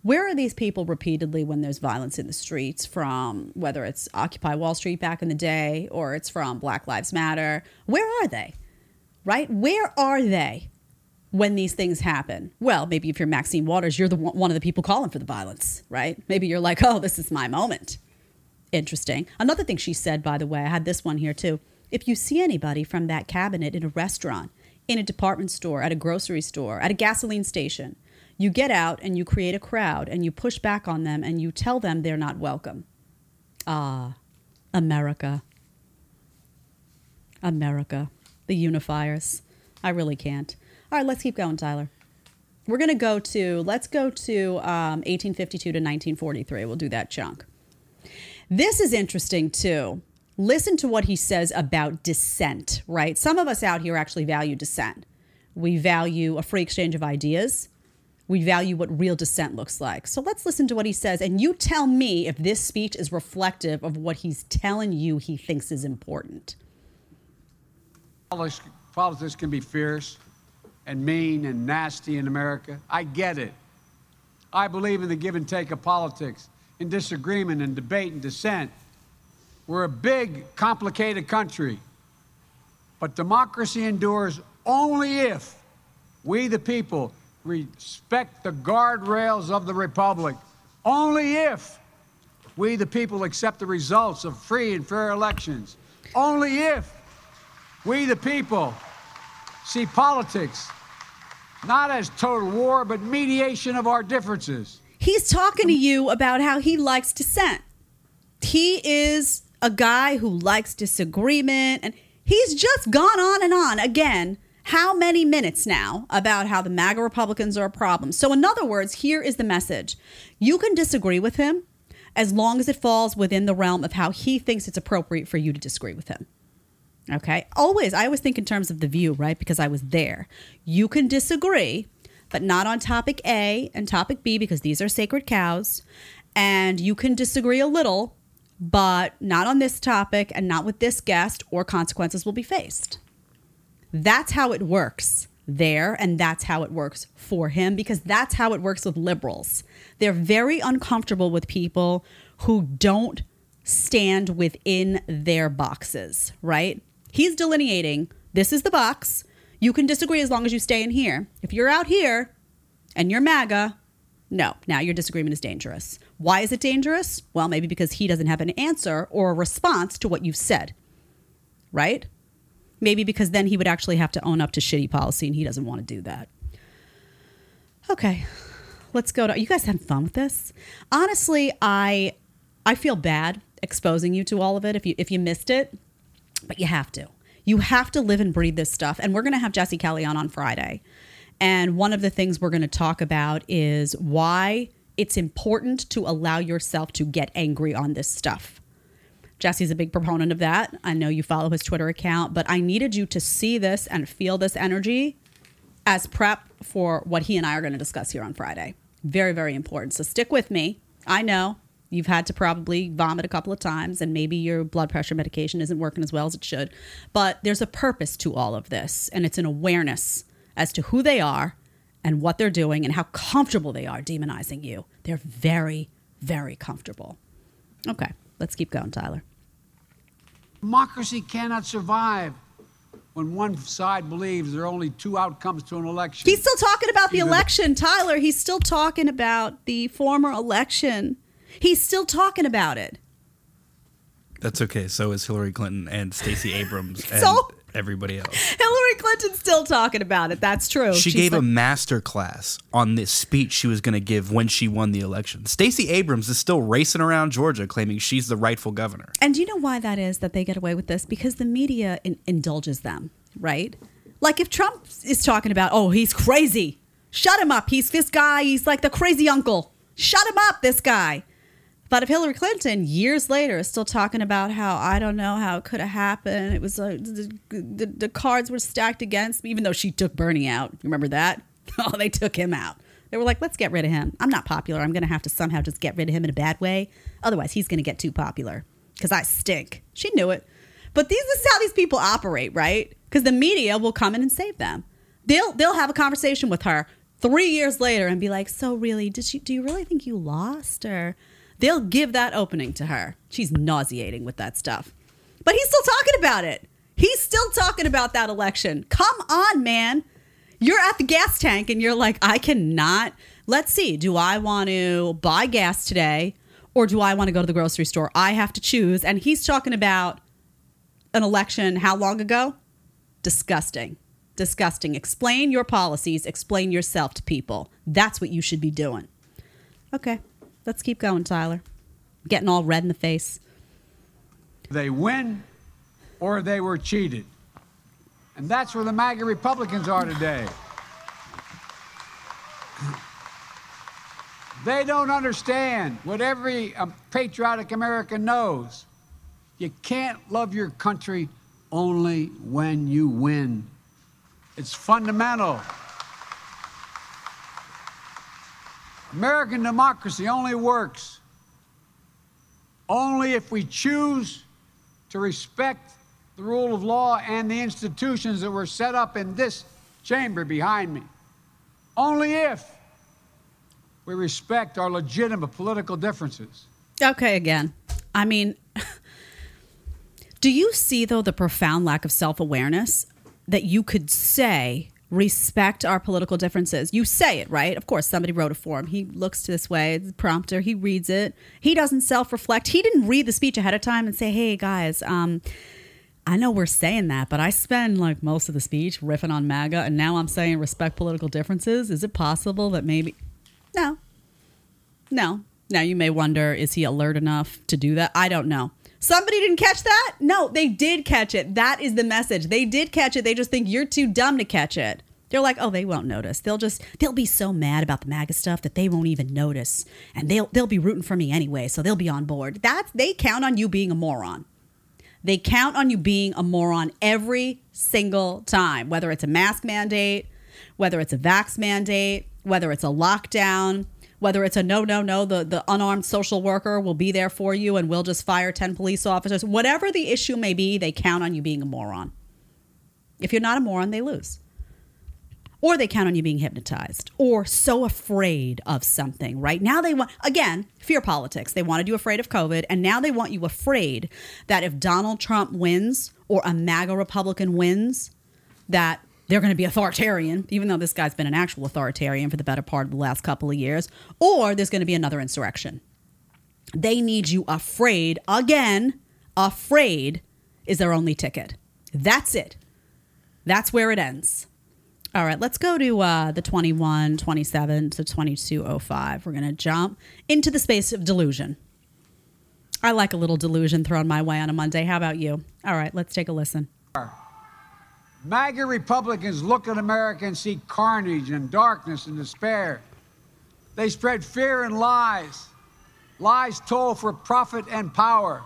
Where are these people repeatedly when there's violence in the streets from whether it's Occupy Wall Street back in the day or it's from Black Lives Matter? Where are they? Right? Where are they when these things happen? Well, maybe if you're Maxine Waters, you're the one of the people calling for the violence, right? Maybe you're like, "Oh, this is my moment." Interesting. Another thing she said, by the way, I had this one here too. If you see anybody from that cabinet in a restaurant, in a department store, at a grocery store, at a gasoline station, you get out and you create a crowd and you push back on them and you tell them they're not welcome. Ah, America. America. The unifiers. I really can't. All right, let's keep going, Tyler. We're going to go to, let's go to um, 1852 to 1943. We'll do that chunk. This is interesting too. Listen to what he says about dissent, right? Some of us out here actually value dissent. We value a free exchange of ideas we value what real dissent looks like. So let's listen to what he says, and you tell me if this speech is reflective of what he's telling you he thinks is important. Politics can be fierce and mean and nasty in America. I get it. I believe in the give and take of politics, in disagreement and debate and dissent. We're a big, complicated country. But democracy endures only if we, the people, respect the guardrails of the Republic only if we, the people, accept the results of free and fair elections. Only if we, the people, see politics not as total war, but mediation of our differences. He's talking to you about how he likes dissent. He is a guy who likes disagreement, and he's just gone on and on again how many minutes now about how the MAGA Republicans are a problem. So, in other words, here is the message you can disagree with him as long as it falls within the realm of how he thinks it's appropriate for you to disagree with him. Okay. Always, I always think in terms of the view, right? Because I was there. You can disagree, but not on topic A and topic B because these are sacred cows. And you can disagree a little, but not on this topic and not with this guest, or consequences will be faced. That's how it works there, and that's how it works for him because that's how it works with liberals. They're very uncomfortable with people who don't stand within their boxes, right? He's delineating this is the box. You can disagree as long as you stay in here. If you're out here and you're MAGA, no, now your disagreement is dangerous. Why is it dangerous? Well, maybe because he doesn't have an answer or a response to what you've said, right? Maybe because then he would actually have to own up to shitty policy, and he doesn't want to do that. Okay, let's go to. You guys having fun with this? Honestly, I I feel bad exposing you to all of it if you if you missed it, but you have to. You have to live and breathe this stuff. And we're going to have Jesse Kelly on on Friday. And one of the things we're going to talk about is why it's important to allow yourself to get angry on this stuff. Jesse's a big proponent of that. I know you follow his Twitter account, but I needed you to see this and feel this energy as prep for what he and I are going to discuss here on Friday. Very, very important. So stick with me. I know you've had to probably vomit a couple of times and maybe your blood pressure medication isn't working as well as it should. But there's a purpose to all of this, and it's an awareness as to who they are and what they're doing and how comfortable they are demonizing you. They're very, very comfortable. Okay, let's keep going, Tyler. Democracy cannot survive when one side believes there are only two outcomes to an election. He's still talking about the Either the- election, Tyler. He's still talking about the former election. He's still talking about it. That's okay. So is Hillary Clinton and Stacey (laughs) Abrams and So- everybody else. (laughs) Hillary Clinton's still talking about it. That's true. She She's gave a like- master class on this speech she was going to give when she won the election. Stacey Abrams is still racing around Georgia claiming she's the rightful governor. And do you know why that is that they get away with this? Because the media in- indulges them, right? Like if Trump is talking about, oh, he's crazy, shut him up. He's this guy. He's like the crazy uncle. Shut him up, this guy. But if Hillary Clinton years later is still talking about how I don't know how it could have happened, it was uh, the, the, the cards were stacked against me, even though she took Bernie out. Remember that? (laughs) Oh, they took him out. They were like, let's get rid of him. I'm not popular. I'm going to have to somehow just get rid of him in a bad way. Otherwise, he's going to get too popular because I stink. She knew it. But these this is how these people operate, right? Because the media will come in and save them. They'll they'll have a conversation with her three years later and be like, "So really, did she? Do you really think you lost?" Or they'll give that opening to her. She's nauseating with that stuff, but he's still talking about it. He's still talking about that election. Come on, man. You're at the gas tank and you're like, I cannot. Let's see. Do I want to buy gas today or do I want to go to the grocery store? I have to choose. And he's talking about an election how long ago? Disgusting. Disgusting. Explain your policies, explain yourself to people. That's what you should be doing. Okay, let's keep going, Tyler. Getting all red in the face. They win or they were cheated. And that's where the MAGA Republicans are today. They don't understand what every um, patriotic American knows. You can't love your country only when you win. It's fundamental. American democracy only works only if we choose to respect the rule of law and the institutions that were set up in this chamber behind me. Only if we respect our legitimate political differences. Okay, again. I mean, (laughs) do you see, though, the profound lack of self awareness that you could say, respect our political differences? You say it, right? Of course, somebody wrote it for him. He looks this way, the prompter, he reads it. He doesn't self reflect. He didn't read the speech ahead of time and say, hey, guys, um, I know we're saying that, but I spend like most of the speech riffing on MAGA, and now I'm saying respect political differences. Is it possible that maybe. No, no. Now you may wonder, is he alert enough to do that? I don't know. Somebody didn't catch that? No, they did catch it. That is the message. They did catch it. They just think you're too dumb to catch it. They're like, oh, they won't notice. They'll just they'll be so mad about the MAGA stuff that they won't even notice. And they'll they'll be rooting for me anyway, so they'll be on board. That's they count on you being a moron. They count on you being a moron every single time, whether it's a mask mandate, whether it's a vax mandate, whether it's a lockdown, whether it's a no, no, no, the, the unarmed social worker will be there for you and we'll just fire 10 police officers. Whatever the issue may be, they count on you being a moron. If you're not a moron, they lose. Or they count on you being hypnotized or so afraid of something, right? Now they want, again, fear politics. They wanted you afraid of COVID, and now they want you afraid that if Donald Trump wins or a MAGA Republican wins, that they're going to be authoritarian, even though this guy's been an actual authoritarian for the better part of the last couple of years, or there's going to be another insurrection. They need you afraid again. Afraid is their only ticket. That's it. That's where it ends. All right, let's go to uh, the 21, 27 to 2205. We're going to jump into the space of delusion. I like a little delusion thrown my way on a Monday. How about you? All right, let's take a listen. MAGA Republicans look at America and see carnage and darkness and despair. They spread fear and lies, lies told for profit and power.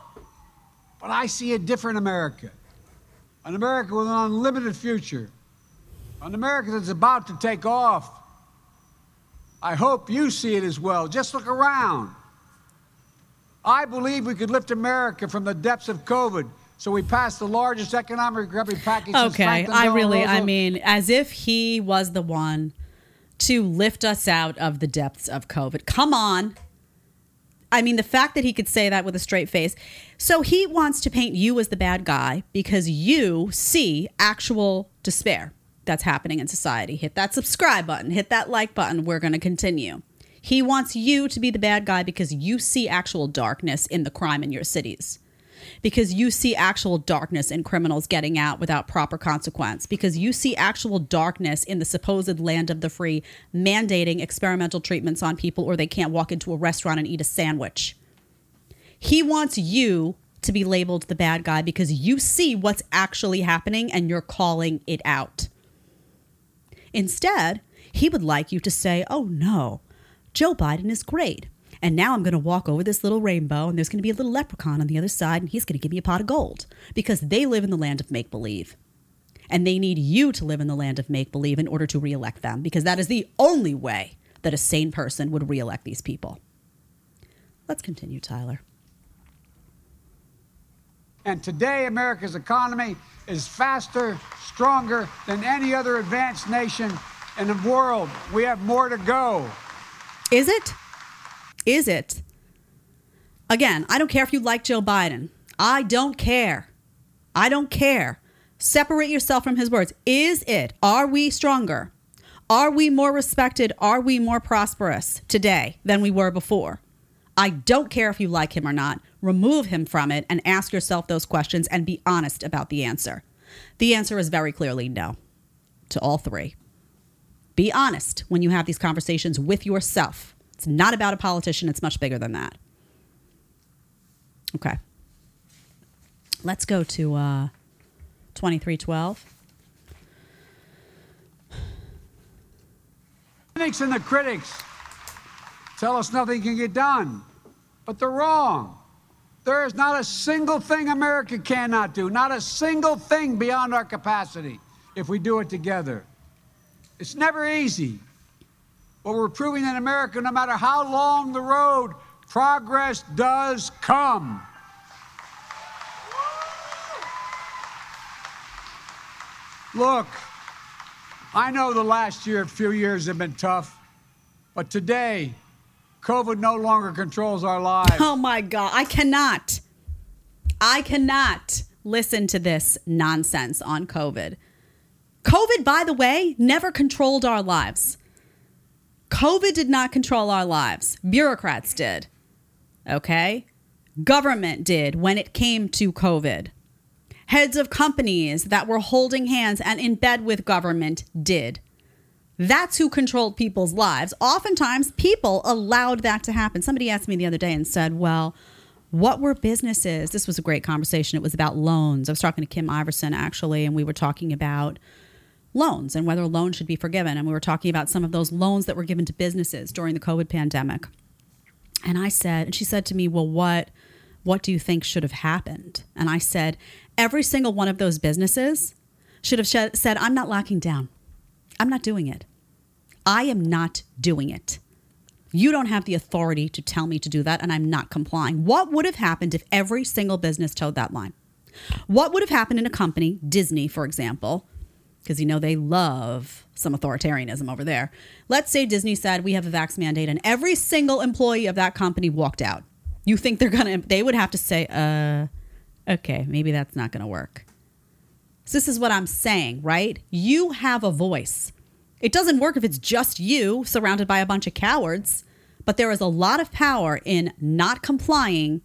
But I see a different America an America with an unlimited future, an America that's about to take off. I hope you see it as well. Just look around. I believe we could lift America from the depths of COVID. So we passed the largest economic recovery package. Okay, I really, I mean, as if he was the one to lift us out of the depths of COVID. Come on. I mean, the fact that he could say that with a straight face. So he wants to paint you as the bad guy because you see actual despair that's happening in society. Hit that subscribe button, hit that like button. We're going to continue. He wants you to be the bad guy because you see actual darkness in the crime in your cities because you see actual darkness in criminals getting out without proper consequence, because you see actual darkness in the supposed land of the free mandating experimental treatments on people or they can't walk into a restaurant and eat a sandwich. He wants you to be labeled the bad guy because you see what's actually happening and you're calling it out. Instead, he would like you to say, oh no, Joe Biden is great. And now I'm going to walk over this little rainbow, and there's going to be a little leprechaun on the other side, and he's going to give me a pot of gold because they live in the land of make believe. And they need you to live in the land of make believe in order to reelect them because that is the only way that a sane person would reelect these people. Let's continue, Tyler. And today, America's economy is faster, stronger than any other advanced nation in the world. We have more to go. Is it? Is it? Again, I don't care if you like Joe Biden. I don't care. I don't care. Separate yourself from his words. Is it? Are we stronger? Are we more respected? Are we more prosperous today than we were before? I don't care if you like him or not. Remove him from it and ask yourself those questions and be honest about the answer. The answer is very clearly no to all three. Be honest when you have these conversations with yourself. It's not about a politician, it's much bigger than that. Okay. Let's go to uh, 2312. Cynics and the critics tell us nothing can get done, but they're wrong. There is not a single thing America cannot do, not a single thing beyond our capacity if we do it together. It's never easy, but we're proving that America, no matter how long the road, progress does come. Look, I know the last year, a few years have been tough, but today, COVID no longer controls our lives. Oh my God. I cannot. I cannot listen to this nonsense on COVID. COVID, by the way, never controlled our lives. COVID did not control our lives. Bureaucrats did. Okay? Government did when it came to COVID. Heads of companies that were holding hands and in bed with government did. That's who controlled people's lives. Oftentimes, people allowed that to happen. Somebody asked me the other day and said, Well, what were businesses? This was a great conversation. It was about loans. I was talking to Kim Iversen actually, and we were talking about loans and whether loans should be forgiven. And we were talking about some of those loans that were given to businesses during the COVID pandemic. And I said, and she said to me, Well, what what do you think should have happened? And I said, every single one of those businesses should have sh- said, I'm not locking down. I'm not doing it. I am not doing it. You don't have the authority to tell me to do that, and I'm not complying. What would have happened if every single business towed that line? What would have happened in a company, Disney, for example, because you know they love some authoritarianism over there. Let's say Disney said we have a vax mandate, and every single employee of that company walked out. You think they're gonna? They would have to say, "Uh, okay, maybe that's not gonna work." So this is what I'm saying, right? You have a voice. It doesn't work if it's just you surrounded by a bunch of cowards, but there is a lot of power in not complying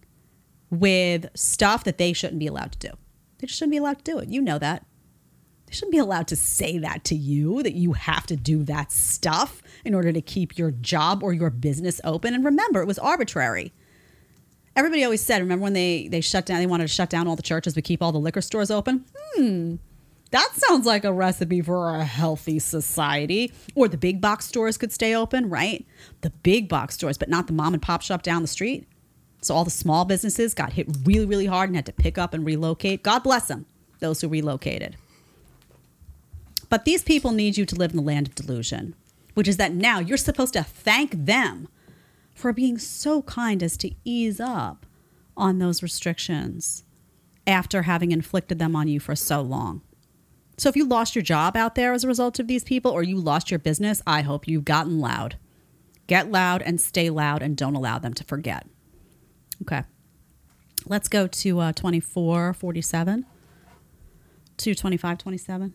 with stuff that they shouldn't be allowed to do. They just shouldn't be allowed to do it. You know that. They shouldn't be allowed to say that to you, that you have to do that stuff in order to keep your job or your business open. And remember, it was arbitrary. Everybody always said, remember when they, they shut down, they wanted to shut down all the churches but keep all the liquor stores open? Hmm, that sounds like a recipe for a healthy society. Or the big box stores could stay open, right? The big box stores, but not the mom and pop shop down the street. So all the small businesses got hit really, really hard and had to pick up and relocate. God bless them, those who relocated. But these people need you to live in the land of delusion. which is that now you're supposed to thank them for being so kind as to ease up on those restrictions after having inflicted them on you for so long. So if you lost your job out there as a result of these people or you lost your business, I hope you've gotten loud. Get loud and stay loud and don't allow them to forget. Okay. Let's go to uh, 2447 to 2527.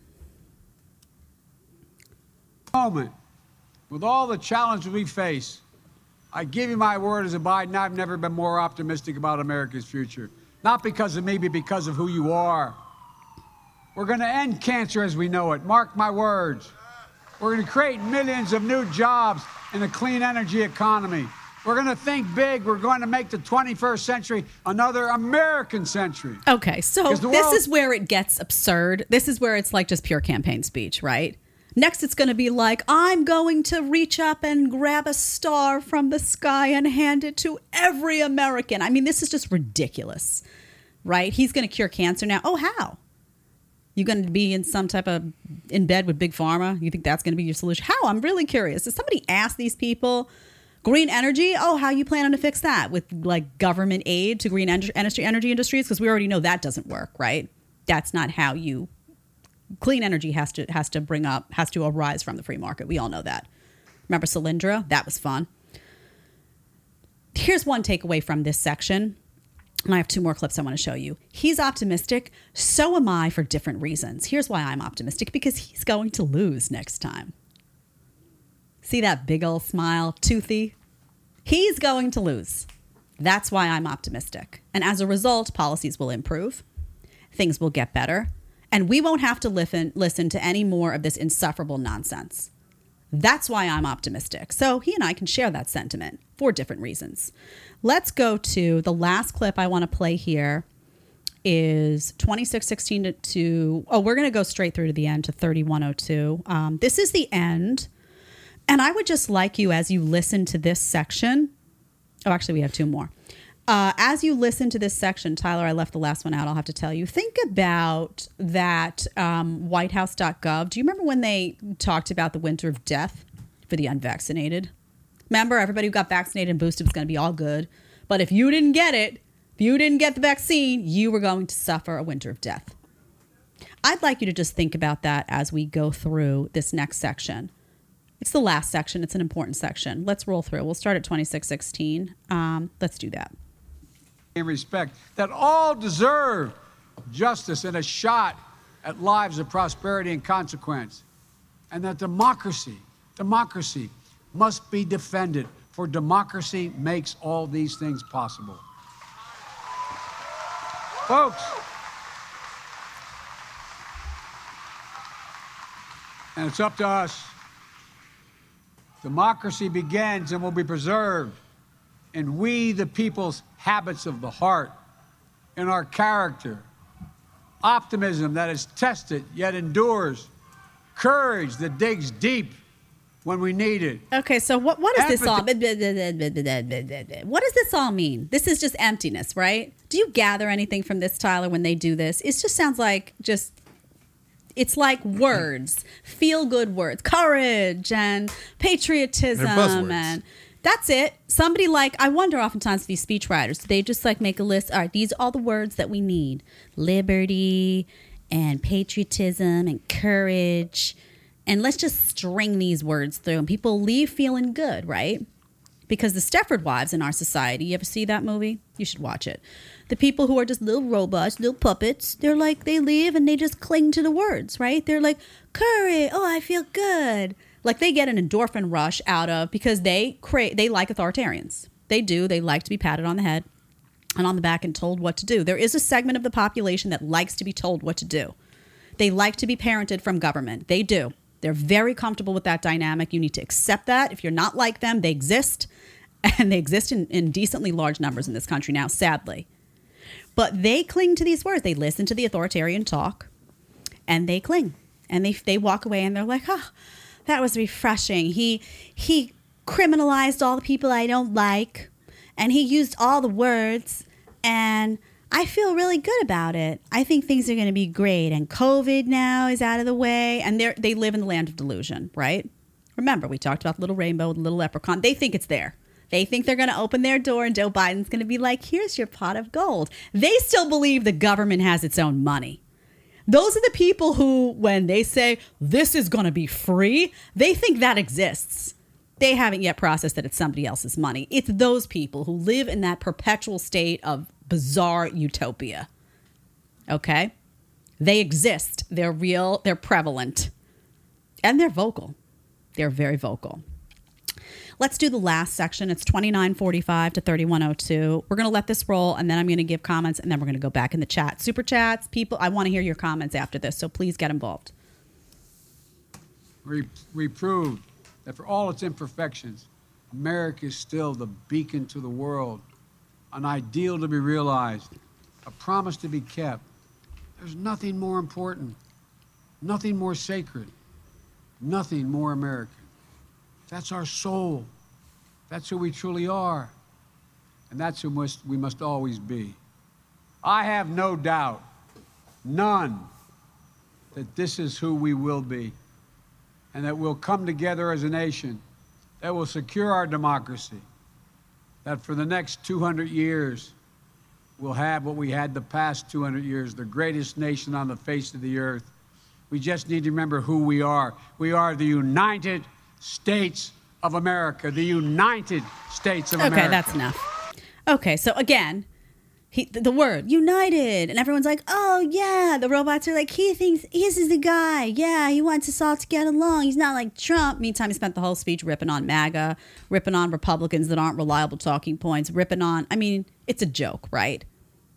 Moment, with all the challenges we face, I give you my word as a Biden, I've never been more optimistic about America's future. Not because of me, but because of who you are. We're going to end cancer as we know it. Mark my words. We're going to create millions of new jobs in a clean energy economy. We're going to think big. We're going to make the 21st century another American century. Okay, so this world- is where it gets absurd. This is where it's like just pure campaign speech, right? Next, it's going to be like, I'm going to reach up and grab a star from the sky and hand it to every American. I mean, this is just ridiculous, right? He's going to cure cancer now. Oh, how? You going to be in some type of in bed with big pharma? You think that's going to be your solution? How? I'm really curious. Does somebody ask these people? Green energy? Oh, how you planning to fix that with like government aid to green en- energy energy industries? Because we already know that doesn't work, right? That's not how you clean energy has to has to bring up has to arise from the free market. We all know that. Remember Solyndra? That was fun. Here's one takeaway from this section. And I have two more clips I want to show you. He's optimistic. So am I for different reasons. Here's why I'm optimistic because he's going to lose next time. See that big old smile, toothy? He's going to lose. That's why I'm optimistic. And as a result, policies will improve, things will get better, and we won't have to listen, listen to any more of this insufferable nonsense. That's why I'm optimistic. So he and I can share that sentiment for different reasons. Let's go to the last clip I want to play here is 2616 to, to oh we're going to go straight through to the end to 3102 um, this is the end and i would just like you as you listen to this section oh actually we have two more uh, as you listen to this section tyler i left the last one out i'll have to tell you think about that um, whitehouse.gov do you remember when they talked about the winter of death for the unvaccinated remember everybody who got vaccinated and boosted was going to be all good but if you didn't get it if you didn't get the vaccine you were going to suffer a winter of death i'd like you to just think about that as we go through this next section it's the last section. It's an important section. Let's roll through. We'll start at 2616. Um, let's do that. Respect that all deserve justice and a shot at lives of prosperity and consequence and that democracy democracy must be defended for democracy makes all these things possible. Folks and it's up to us. Democracy begins and will be preserved and we, the people's habits of the heart, in our character, optimism that is tested yet endures, courage that digs deep when we need it. Okay, so what, what does this all (laughs) What does this all mean? This is just emptiness, right? Do you gather anything from this, Tyler, when they do this? It just sounds like just it's like words, feel good words, courage and patriotism They're buzzwords. and that's it. Somebody like I wonder oftentimes these speechwriters, they just like make a list. All right, these are all the words that we need. Liberty and patriotism and courage. And let's just string these words through and people leave feeling good, right? Because the Stepford wives in our society, you ever see that movie? You should watch it. The people who are just little robots, little puppets, they're like, they live and they just cling to the words, right? They're like, courage, oh, I feel good. Like they get an endorphin rush out of because they create, they like authoritarians. They do. They like to be patted on the head and on the back and told what to do. There is a segment of the population that likes to be told what to do. They like to be parented from government. They do. They're very comfortable with that dynamic. You need to accept that. If you're not like them, they exist. (laughs) And they exist in, in decently large numbers in this country now, sadly. But they cling to these words. They listen to the authoritarian talk and they cling. And they, they walk away and they're like, oh, that was refreshing. He, he criminalized all the people I don't like and he used all the words and I feel really good about it. I think things are going to be great and COVID now is out of the way and they they live in the land of delusion, right? Remember, we talked about little rainbow, little leprechaun. They think it's there. They think they're going to open their door and Joe Biden's going to be like, here's your pot of gold. They still believe the government has its own money. Those are the people who, when they say this is going to be free, they think that exists. They haven't yet processed that it's somebody else's money. It's those people who live in that perpetual state of bizarre utopia. Okay? They exist. They're real. They're prevalent. And they're vocal. They're very vocal. Let's do the last section. It's 2945 to 3102. We're going to let this roll and then I'm going to give comments and then we're going to go back in the chat. Super chats, people, I want to hear your comments after this, so please get involved. We, we proved that for all its imperfections, America is still the beacon to the world, an ideal to be realized, a promise to be kept. There's nothing more important, nothing more sacred, nothing more American. That's our soul. That's who we truly are. And that's who must, we must always be. I have no doubt, none, that this is who we will be and that we'll come together as a nation that will secure our democracy, that for the next 200 years, we'll have what we had the past 200 years the greatest nation on the face of the earth. We just need to remember who we are. We are the United States of America, the United States of okay, America. Okay, that's enough. Okay, so again, he, the word united, and everyone's like, "Oh yeah." The robots are like, "He thinks this is the guy. Yeah, he wants us all to get along. He's not like Trump." Meantime, he spent the whole speech ripping on MAGA, ripping on Republicans that aren't reliable talking points, ripping on. I mean, it's a joke, right?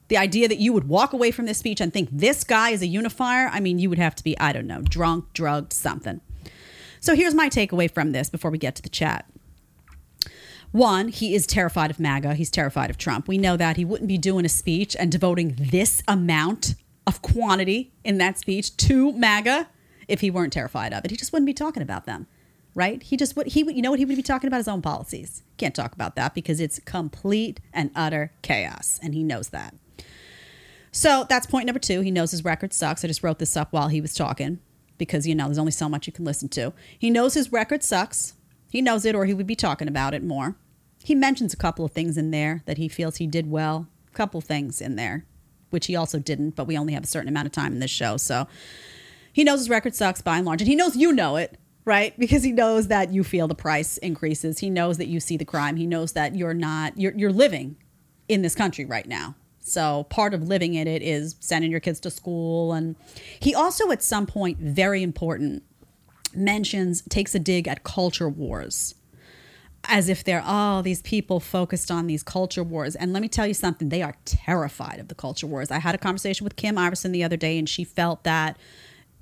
The idea that you would walk away from this speech and think this guy is a unifier. I mean, you would have to be, I don't know, drunk, drugged, something. So here's my takeaway from this before we get to the chat. One, he is terrified of MAGA. He's terrified of Trump. We know that he wouldn't be doing a speech and devoting this amount of quantity in that speech to MAGA if he weren't terrified of it. He just wouldn't be talking about them, right? He just would. He would. You know what? He would be talking about his own policies. Can't talk about that because it's complete and utter chaos, and he knows that. So that's point number two. He knows his record sucks. I just wrote this up while he was talking because, you know, there's only so much you can listen to. He knows his record sucks. He knows it, or he would be talking about it more. He mentions a couple of things in there that he feels he did well. A couple things in there, which he also didn't, but we only have a certain amount of time in this show. So he knows his record sucks by and large. And he knows you know it, right? Because he knows that you feel the price increases. He knows that you see the crime. He knows that you're not, you're, you're living in this country right now. So part of living in it is sending your kids to school. And he also, at some point, very important, mentions, takes a dig at culture wars as if they're oh these people focused on these culture wars. And let me tell you something they are terrified of the culture wars. I had a conversation with Kim Iversen the other day and she felt that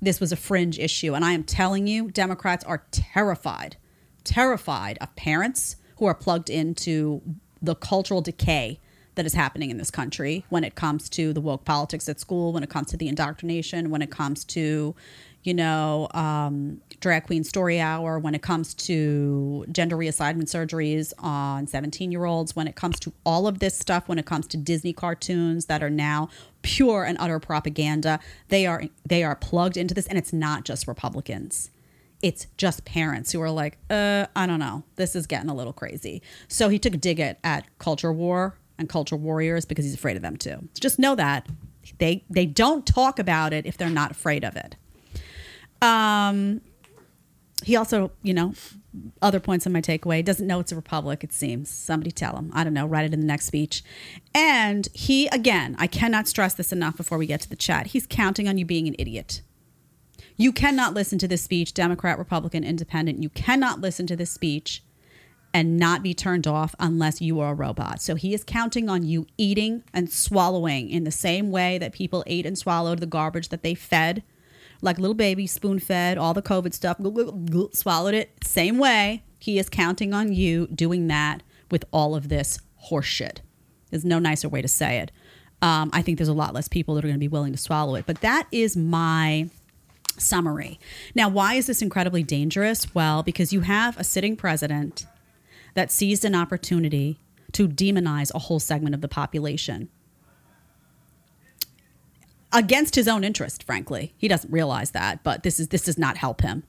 this was a fringe issue. And i am telling you democrats are terrified terrified of parents who are plugged into the cultural decay that is happening in this country when it comes to the woke politics at school, when it comes to the indoctrination, when it comes to, you know, um, drag queen story hour, when it comes to gender reassignment surgeries on 17 year olds, when it comes to all of this stuff, when it comes to Disney cartoons that are now pure and utter propaganda, they are they are plugged into this, and it's not just Republicans it's just parents who are like, uh, I don't know, this is getting a little crazy. So he took a dig at, at culture war and culture warriors because he's afraid of them too. So just know that they they don't talk about it if they're not afraid of it. Um, he also, you know, other points in my takeaway doesn't know it's a republic. It seems somebody tell him. I don't know. Write it in the next speech. And he again, I cannot stress this enough before we get to the chat. He's counting on you being an idiot. You cannot listen to this speech, Democrat, Republican, Independent. You cannot listen to this speech and not be turned off unless you are a robot. So he is counting on you eating and swallowing in the same way that people ate and swallowed the garbage that they fed, like little baby, spoon fed, all the COVID stuff, swallowed it. Same way, he is counting on you doing that with all of this horseshit. There's no nicer way to say it. Um, I think there's a lot less people that are going to be willing to swallow it. But that is my summary. Now, why is this incredibly dangerous? Well, because you have a sitting president that seized an opportunity to demonize a whole segment of the population. against his own interest frankly he doesn't realize that but this is this does not help him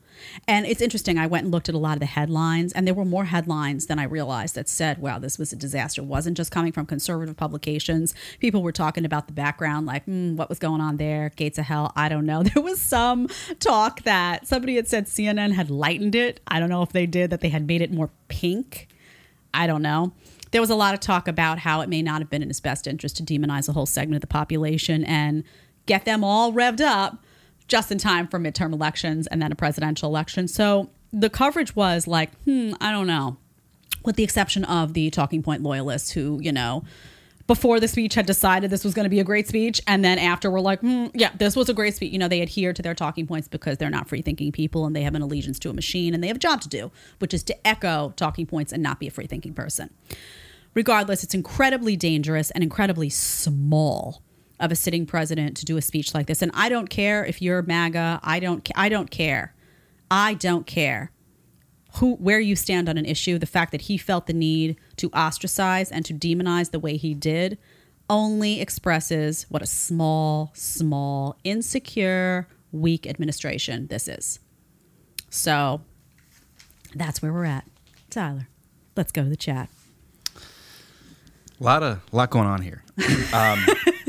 and it's interesting i went and looked at a lot of the headlines and there were more headlines than i realized that said wow this was a disaster. It wasn't just coming from conservative publications. People were talking about the background like hmm, what was going on there? Gates of hell? I don't know. (laughs) There was some talk that somebody had said cnn had lightened it. I don't know if they did that they had made it more pink. I don't know. There was a lot of talk about how it may not have been in his best interest to demonize a whole segment of the population and get them all revved up just in time for midterm elections and then a presidential election. So the coverage was like, hmm, I don't know, with the exception of the talking point loyalists who, you know, before the speech had decided this was going to be a great speech and then after we're like hmm, yeah this was a great speech you know they adhere to their talking points because they're not free thinking people and they have an allegiance to a machine and they have a job to do which is to echo talking points and not be a free thinking person regardless it's incredibly dangerous and incredibly small of a sitting president to do a speech like this. And I don't care if you're MAGA. I don't. I don't care. I don't care who where you stand on an issue. The fact that he felt the need to ostracize and to demonize the way he did only expresses what a small, small, insecure, weak administration this is. So that's where we're at. Tyler, let's go to the chat. A lot of lot going on here. Um, (laughs)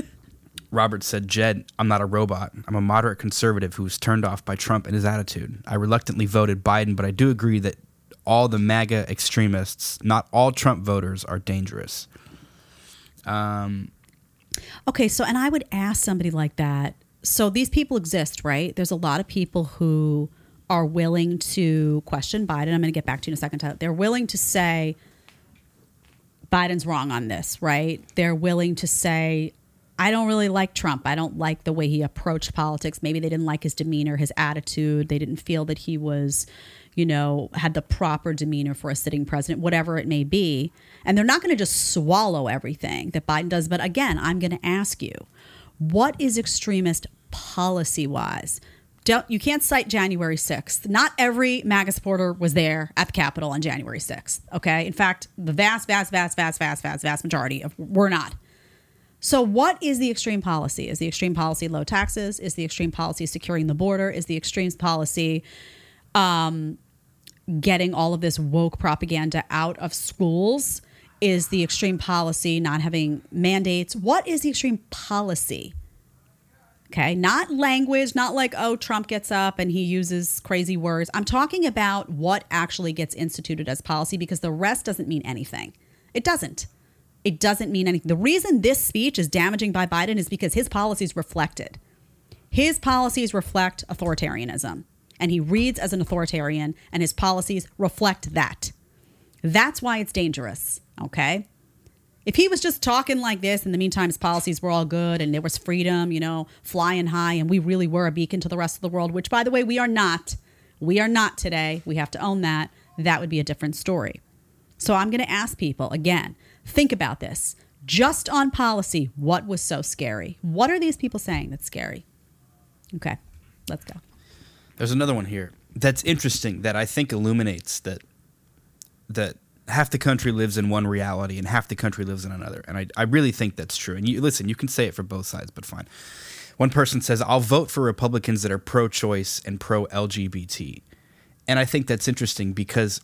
Robert said, Jed, I'm not a robot. I'm a moderate conservative who was turned off by Trump and his attitude. I reluctantly voted Biden, but I do agree that all the MAGA extremists, not all Trump voters, are dangerous. Um, okay, so, and I would ask somebody like that. So these people exist, right? There's a lot of people who are willing to question Biden. I'm going to get back to you in a second. They're willing to say, Biden's wrong on this, right? They're willing to say, I don't really like Trump. I don't like the way he approached politics. Maybe they didn't like his demeanor, his attitude. They didn't feel that he was, you know, had the proper demeanor for a sitting president, whatever it may be. And they're not going to just swallow everything that Biden does. But again, I'm going to ask you, what is extremist policy wise? Don't you can't cite January 6th. Not every MAGA supporter was there at the Capitol on January 6th. Okay. In fact, the vast, vast, vast, vast, vast, vast, vast majority of were not. So, what is the extreme policy? Is the extreme policy low taxes? Is the extreme policy securing the border? Is the extreme policy um, getting all of this woke propaganda out of schools? Is the extreme policy not having mandates? What is the extreme policy? Okay, not language, not like, oh, Trump gets up and he uses crazy words. I'm talking about what actually gets instituted as policy because the rest doesn't mean anything. It doesn't it doesn't mean anything. The reason this speech is damaging by Biden is because his policies reflected. His policies reflect authoritarianism, and he reads as an authoritarian, and his policies reflect that. That's why it's dangerous, okay? If he was just talking like this, in the meantime, his policies were all good and there was freedom, you know, flying high, and we really were a beacon to the rest of the world, which, by the way, we are not. We are not today. We have to own that. That would be a different story. So I'm going to ask people again Think about this. Just on policy, what was so scary? What are these people saying that's scary? Okay, let's go. There's another one here that's interesting that I think illuminates that that half the country lives in one reality and half the country lives in another. And I, I really think that's true. And you listen, you can say it for both sides, but fine. One person says, I'll vote for Republicans that are pro choice and pro LGBT. And I think that's interesting because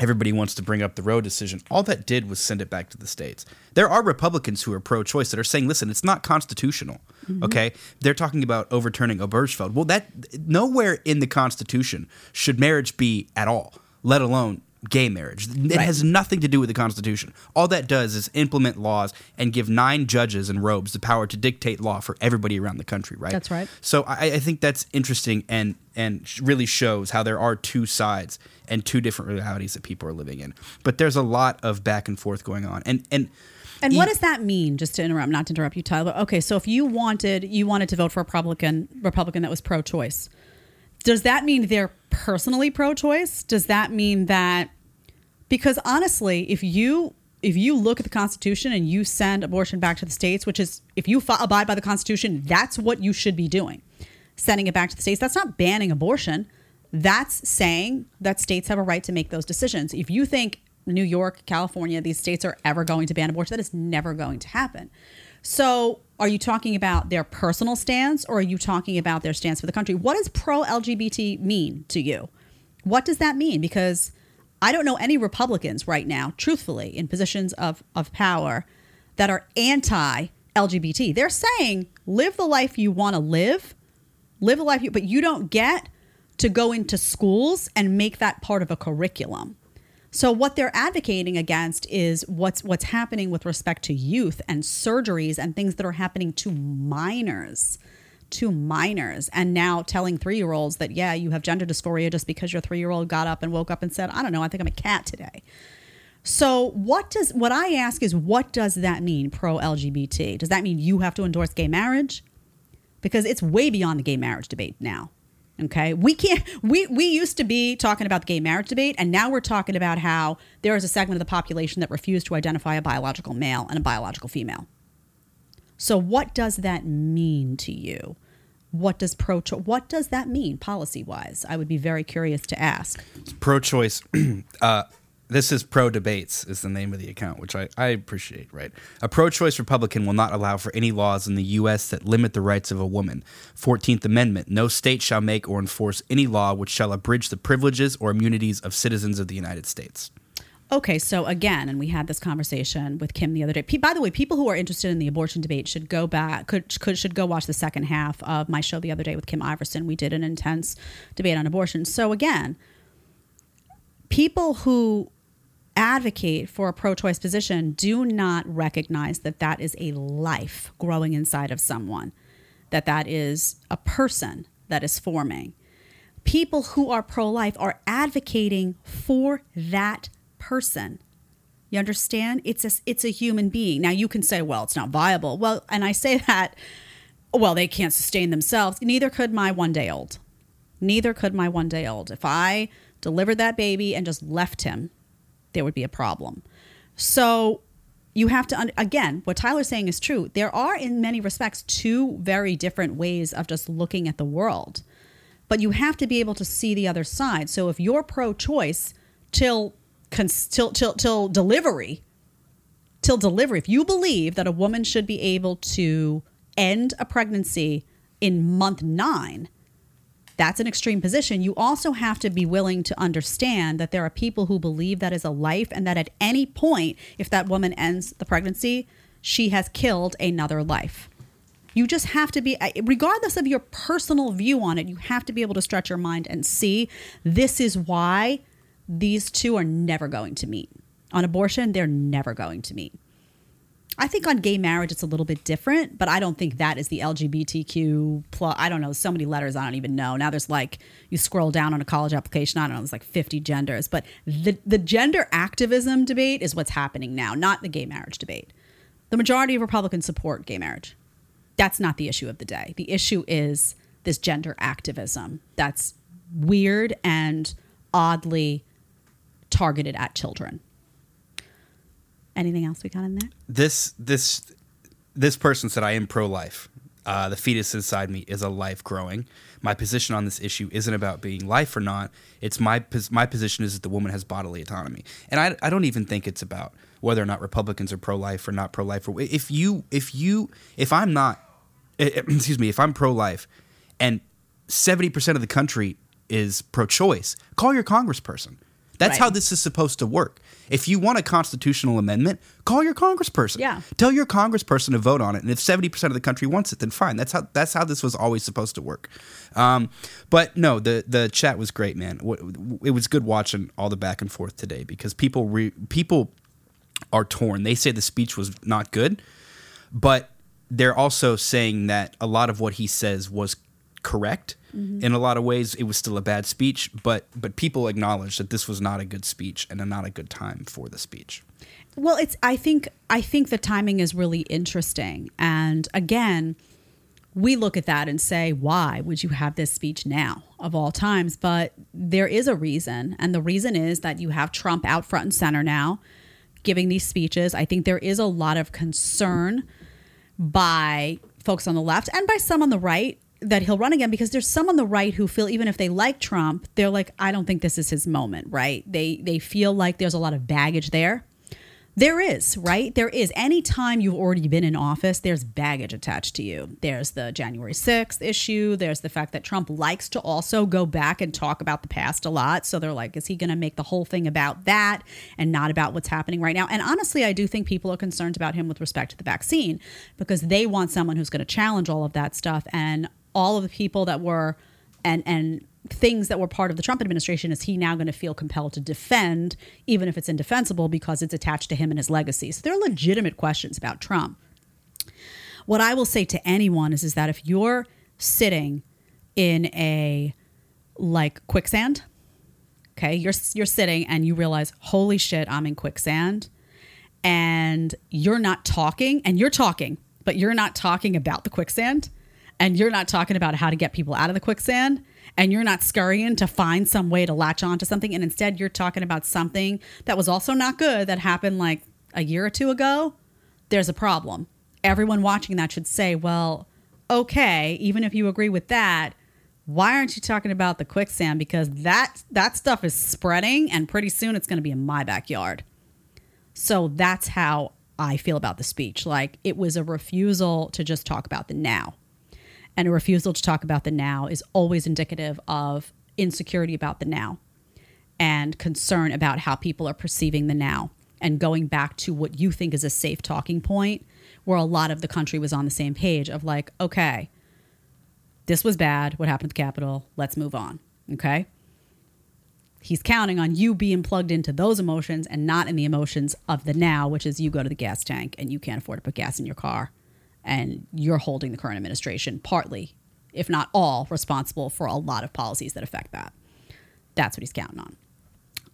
everybody wants to bring up the Roe decision. All that did was send it back to the states. There are Republicans who are pro-choice that are saying, "Listen, it's not constitutional." Mm-hmm. Okay, they're talking about overturning Obergefell. Well, that nowhere in the Constitution should marriage be at all, let alone gay marriage. It right. has nothing to do with the Constitution. All that does is implement laws and give nine judges in robes the power to dictate law for everybody around the country. Right. That's right. So I, I think that's interesting and and really shows how there are two sides and two different realities that people are living in. But there's a lot of back and forth going on, and and. And what does that mean? Just to interrupt, not to interrupt you, Tyler. Okay, so if you wanted you wanted to vote for a Republican Republican that was pro-choice, does that mean they're personally pro-choice? Does that mean that because honestly, if you if you look at the Constitution and you send abortion back to the states, which is if you abide by the Constitution, that's what you should be doing, sending it back to the states. That's not banning abortion that's saying that states have a right to make those decisions. If you think New York, California, these states are ever going to ban abortion, that is never going to happen. So, are you talking about their personal stance or are you talking about their stance for the country? What does pro LGBT mean to you? What does that mean? Because I don't know any Republicans right now, truthfully, in positions of, of power that are anti LGBT. They're saying live the life you want to live, live the life you, but you don't get to go into schools and make that part of a curriculum. So what they're advocating against is what's what's happening with respect to youth and surgeries and things that are happening to minors to minors and now telling 3-year-olds that yeah, you have gender dysphoria just because your 3-year-old got up and woke up and said, "I don't know, I think I'm a cat today." So what does what I ask is what does that mean pro LGBT? Does that mean you have to endorse gay marriage? Because it's way beyond the gay marriage debate now. Okay. We can't, we, we used to be talking about the gay marriage debate, and now we're talking about how there is a segment of the population that refuse to identify a biological male and a biological female. So, what does that mean to you? What does pro what does that mean policy wise? I would be very curious to ask. Pro choice. (clears throat) uh, this is pro debates is the name of the account which I, I appreciate right a pro-choice republican will not allow for any laws in the u.s that limit the rights of a woman 14th amendment no state shall make or enforce any law which shall abridge the privileges or immunities of citizens of the united states Okay, so again, and we had this conversation with Kim the other day. By the way, people who are interested in the abortion debate should go back, could, could should go watch the second half of my show the other day with Kim Iversen. We did an intense debate on abortion. So again, people who advocate for a pro choice position do not recognize that that is a life growing inside of someone, that that is a person that is forming. People who are pro life are advocating for that person. You understand? It's a, it's a human being. Now you can say, well, it's not viable. Well, and I say that, well, they can't sustain themselves. Neither could my one day old. Neither could my one day old. If I delivered that baby and just left him there would be a problem. So you have to, again, what Tyler's saying is true. There are, in many respects, two very different ways of just looking at the world. But you have to be able to see the other side. So if you're pro choice till, till, till, till delivery, till delivery, if you believe that a woman should be able to end a pregnancy in month nine, that's an extreme position. You also have to be willing to understand that there are people who believe that is a life and that at any point, if that woman ends the pregnancy, she has killed another life. You just have to be, regardless of your personal view on it, you have to be able to stretch your mind and see this is why these two are never going to meet. On abortion, they're never going to meet. I think on gay marriage it's a little bit different, but I don't think that is the LGBTQ plus. I don't know. So many letters I don't even know. Now there's like you scroll down on a college application. I don't know. There's like 50 genders, but the the gender activism debate is what's happening now, not the gay marriage debate. The majority of Republicans support gay marriage. That's not the issue of the day. The issue is this gender activism that's weird and oddly targeted at children. Anything else we got in there? This this this person said I am pro life. Uh, the fetus inside me is a life growing. My position on this issue isn't about being life or not. It's my my position is that the woman has bodily autonomy, and I, I don't even think it's about whether or not Republicans are pro life or not pro life. If you if you if I'm not, (clears throat) excuse me, if I'm pro life, and seventy percent of the country is pro choice, call your congressperson. That's right. how this is supposed to work. If you want a constitutional amendment, call your congressperson. Yeah. Tell your congressperson to vote on it. And if 70% of the country wants it, then fine. That's how that's how this was always supposed to work. Um, but no, the the chat was great, man. It was good watching all the back and forth today because people re, people are torn. They say the speech was not good, but they're also saying that a lot of what he says was correct Mm-hmm. In a lot of ways, it was still a bad speech, but but people acknowledged that this was not a good speech and not a good time for the speech. Well, it's I think I think the timing is really interesting, and again, we look at that and say, why would you have this speech now of all times? But there is a reason, and the reason is that you have Trump out front and center now giving these speeches. I think there is a lot of concern by folks on the left and by some on the right that he'll run again because there's some on the right who feel even if they like Trump, they're like, I don't think this is his moment, right? They they feel like there's a lot of baggage there There is, right? There is. Anytime you've already been in office, there's baggage attached to you. There's the January 6th issue. There's the fact that Trump likes to also go back and talk about the past a lot. So they're like, is he going to make the whole thing about that and not about what's happening right now? And honestly, I do think people are concerned about him with respect to the vaccine because they want someone who's going to challenge all of that stuff. And all of the people that were, and, and, things that were part of the Trump administration is he now going to feel compelled to defend, even if it's indefensible, because it's attached to him and his legacy. So there are legitimate questions about Trump. What I will say to anyone is, is that if you're sitting in a like quicksand, okay, you're you're sitting and you realize, holy shit, I'm in quicksand, and you're not talking, and you're talking, but you're not talking about the quicksand, and you're not talking about how to get people out of the quicksand and you're not scurrying to find some way to latch on to something and instead you're talking about something that was also not good that happened like a year or two ago there's a problem. Everyone watching that should say well okay even if you agree with that why aren't you talking about the quicksand? Because that that stuff is spreading and pretty soon it's going to be in my backyard. So that's how i feel about the speech. Like it was a refusal to just talk about the now and a refusal to talk about the now is always indicative of insecurity about the now and concern about how people are perceiving the now. And going back to what you think is a safe talking point where a lot of the country was on the same page of like okay this was bad. What happened at the capitol? Let's move on. Okay? He's counting on you being plugged into those emotions and not in the emotions of the now which is you go to the gas tank and you can't afford to put gas in your car and you're holding the current administration partly, if not all, responsible for a lot of policies that affect that. That's what he's counting on.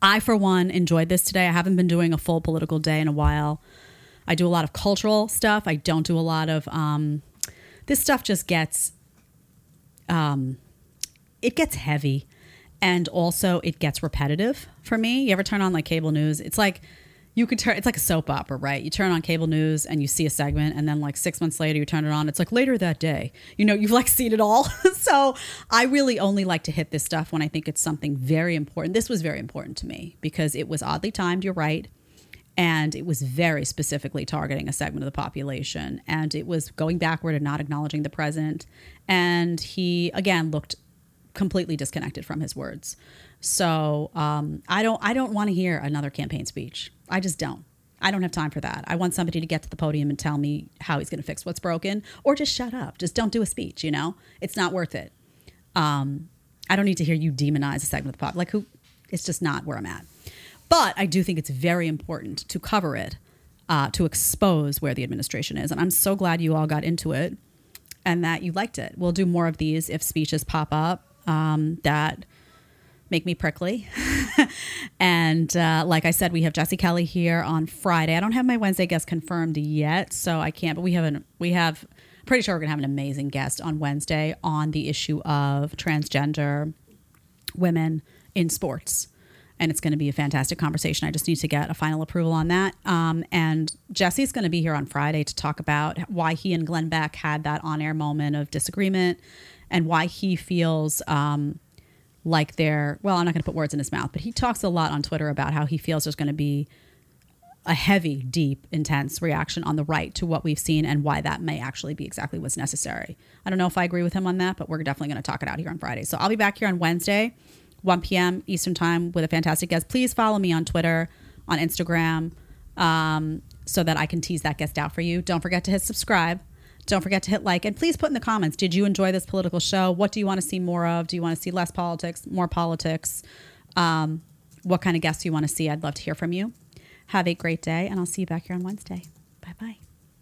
I, for one, enjoyed this today. I haven't been doing a full political day in a while. I do a lot of cultural stuff. I don't do a lot of um, this stuff. Just gets um, it gets heavy, and also it gets repetitive for me. You ever turn on like cable news? It's like you could turn it's like a soap opera right? You turn on cable news and you see a segment and then like six months later you turn it on. It's like later that day. You know you've like seen it all. (laughs) So i really only like to hit this stuff when i think it's something very important. This was very important to me because it was oddly timed you're right and it was very specifically targeting a segment of the population and it was going backward and not acknowledging the present and he again looked completely disconnected from his words. So um, I don't I don't want to hear another campaign speech. I just don't. I don't have time for that. I want somebody to get to the podium and tell me how he's going to fix what's broken, or just shut up. Just don't do a speech. You know, it's not worth it. Um, I don't need to hear you demonize a segment of the pop. Like who? It's just not where I'm at. But I do think it's very important to cover it, uh, to expose where the administration is, and I'm so glad you all got into it and that you liked it. We'll do more of these if speeches pop up. Um, that make me prickly. (laughs) and uh, like I said, we have Jesse Kelly here on Friday. I don't have my Wednesday guest confirmed yet, so I can't. But we have an we have. Pretty sure we're gonna have an amazing guest on Wednesday on the issue of transgender women in sports. And it's going to be a fantastic conversation. I just need to get a final approval on that. Um, and Jesse's going to be here on Friday to talk about why he and Glenn Beck had that on air moment of disagreement and why he feels um, like they're well i'm not going to put words in his mouth but he talks a lot on twitter about how he feels there's going to be a heavy deep intense reaction on the right to what we've seen and why that may actually be exactly what's necessary. I don't know if i agree with him on that but we're definitely going to talk it out here on friday. So i'll be back here on wednesday 1 p.m eastern time with a fantastic guest. Please follow me on twitter on instagram um, so that i can tease that guest out for you. Don't forget to hit subscribe don't forget to hit like and please put in the comments did you enjoy this political show? What do you want to see more of? Do you want to see less politics, more politics? Um, what kind of guests do you want to see? I'd love to hear from you. Have a great day, and I'll see you back here on Wednesday. Bye bye.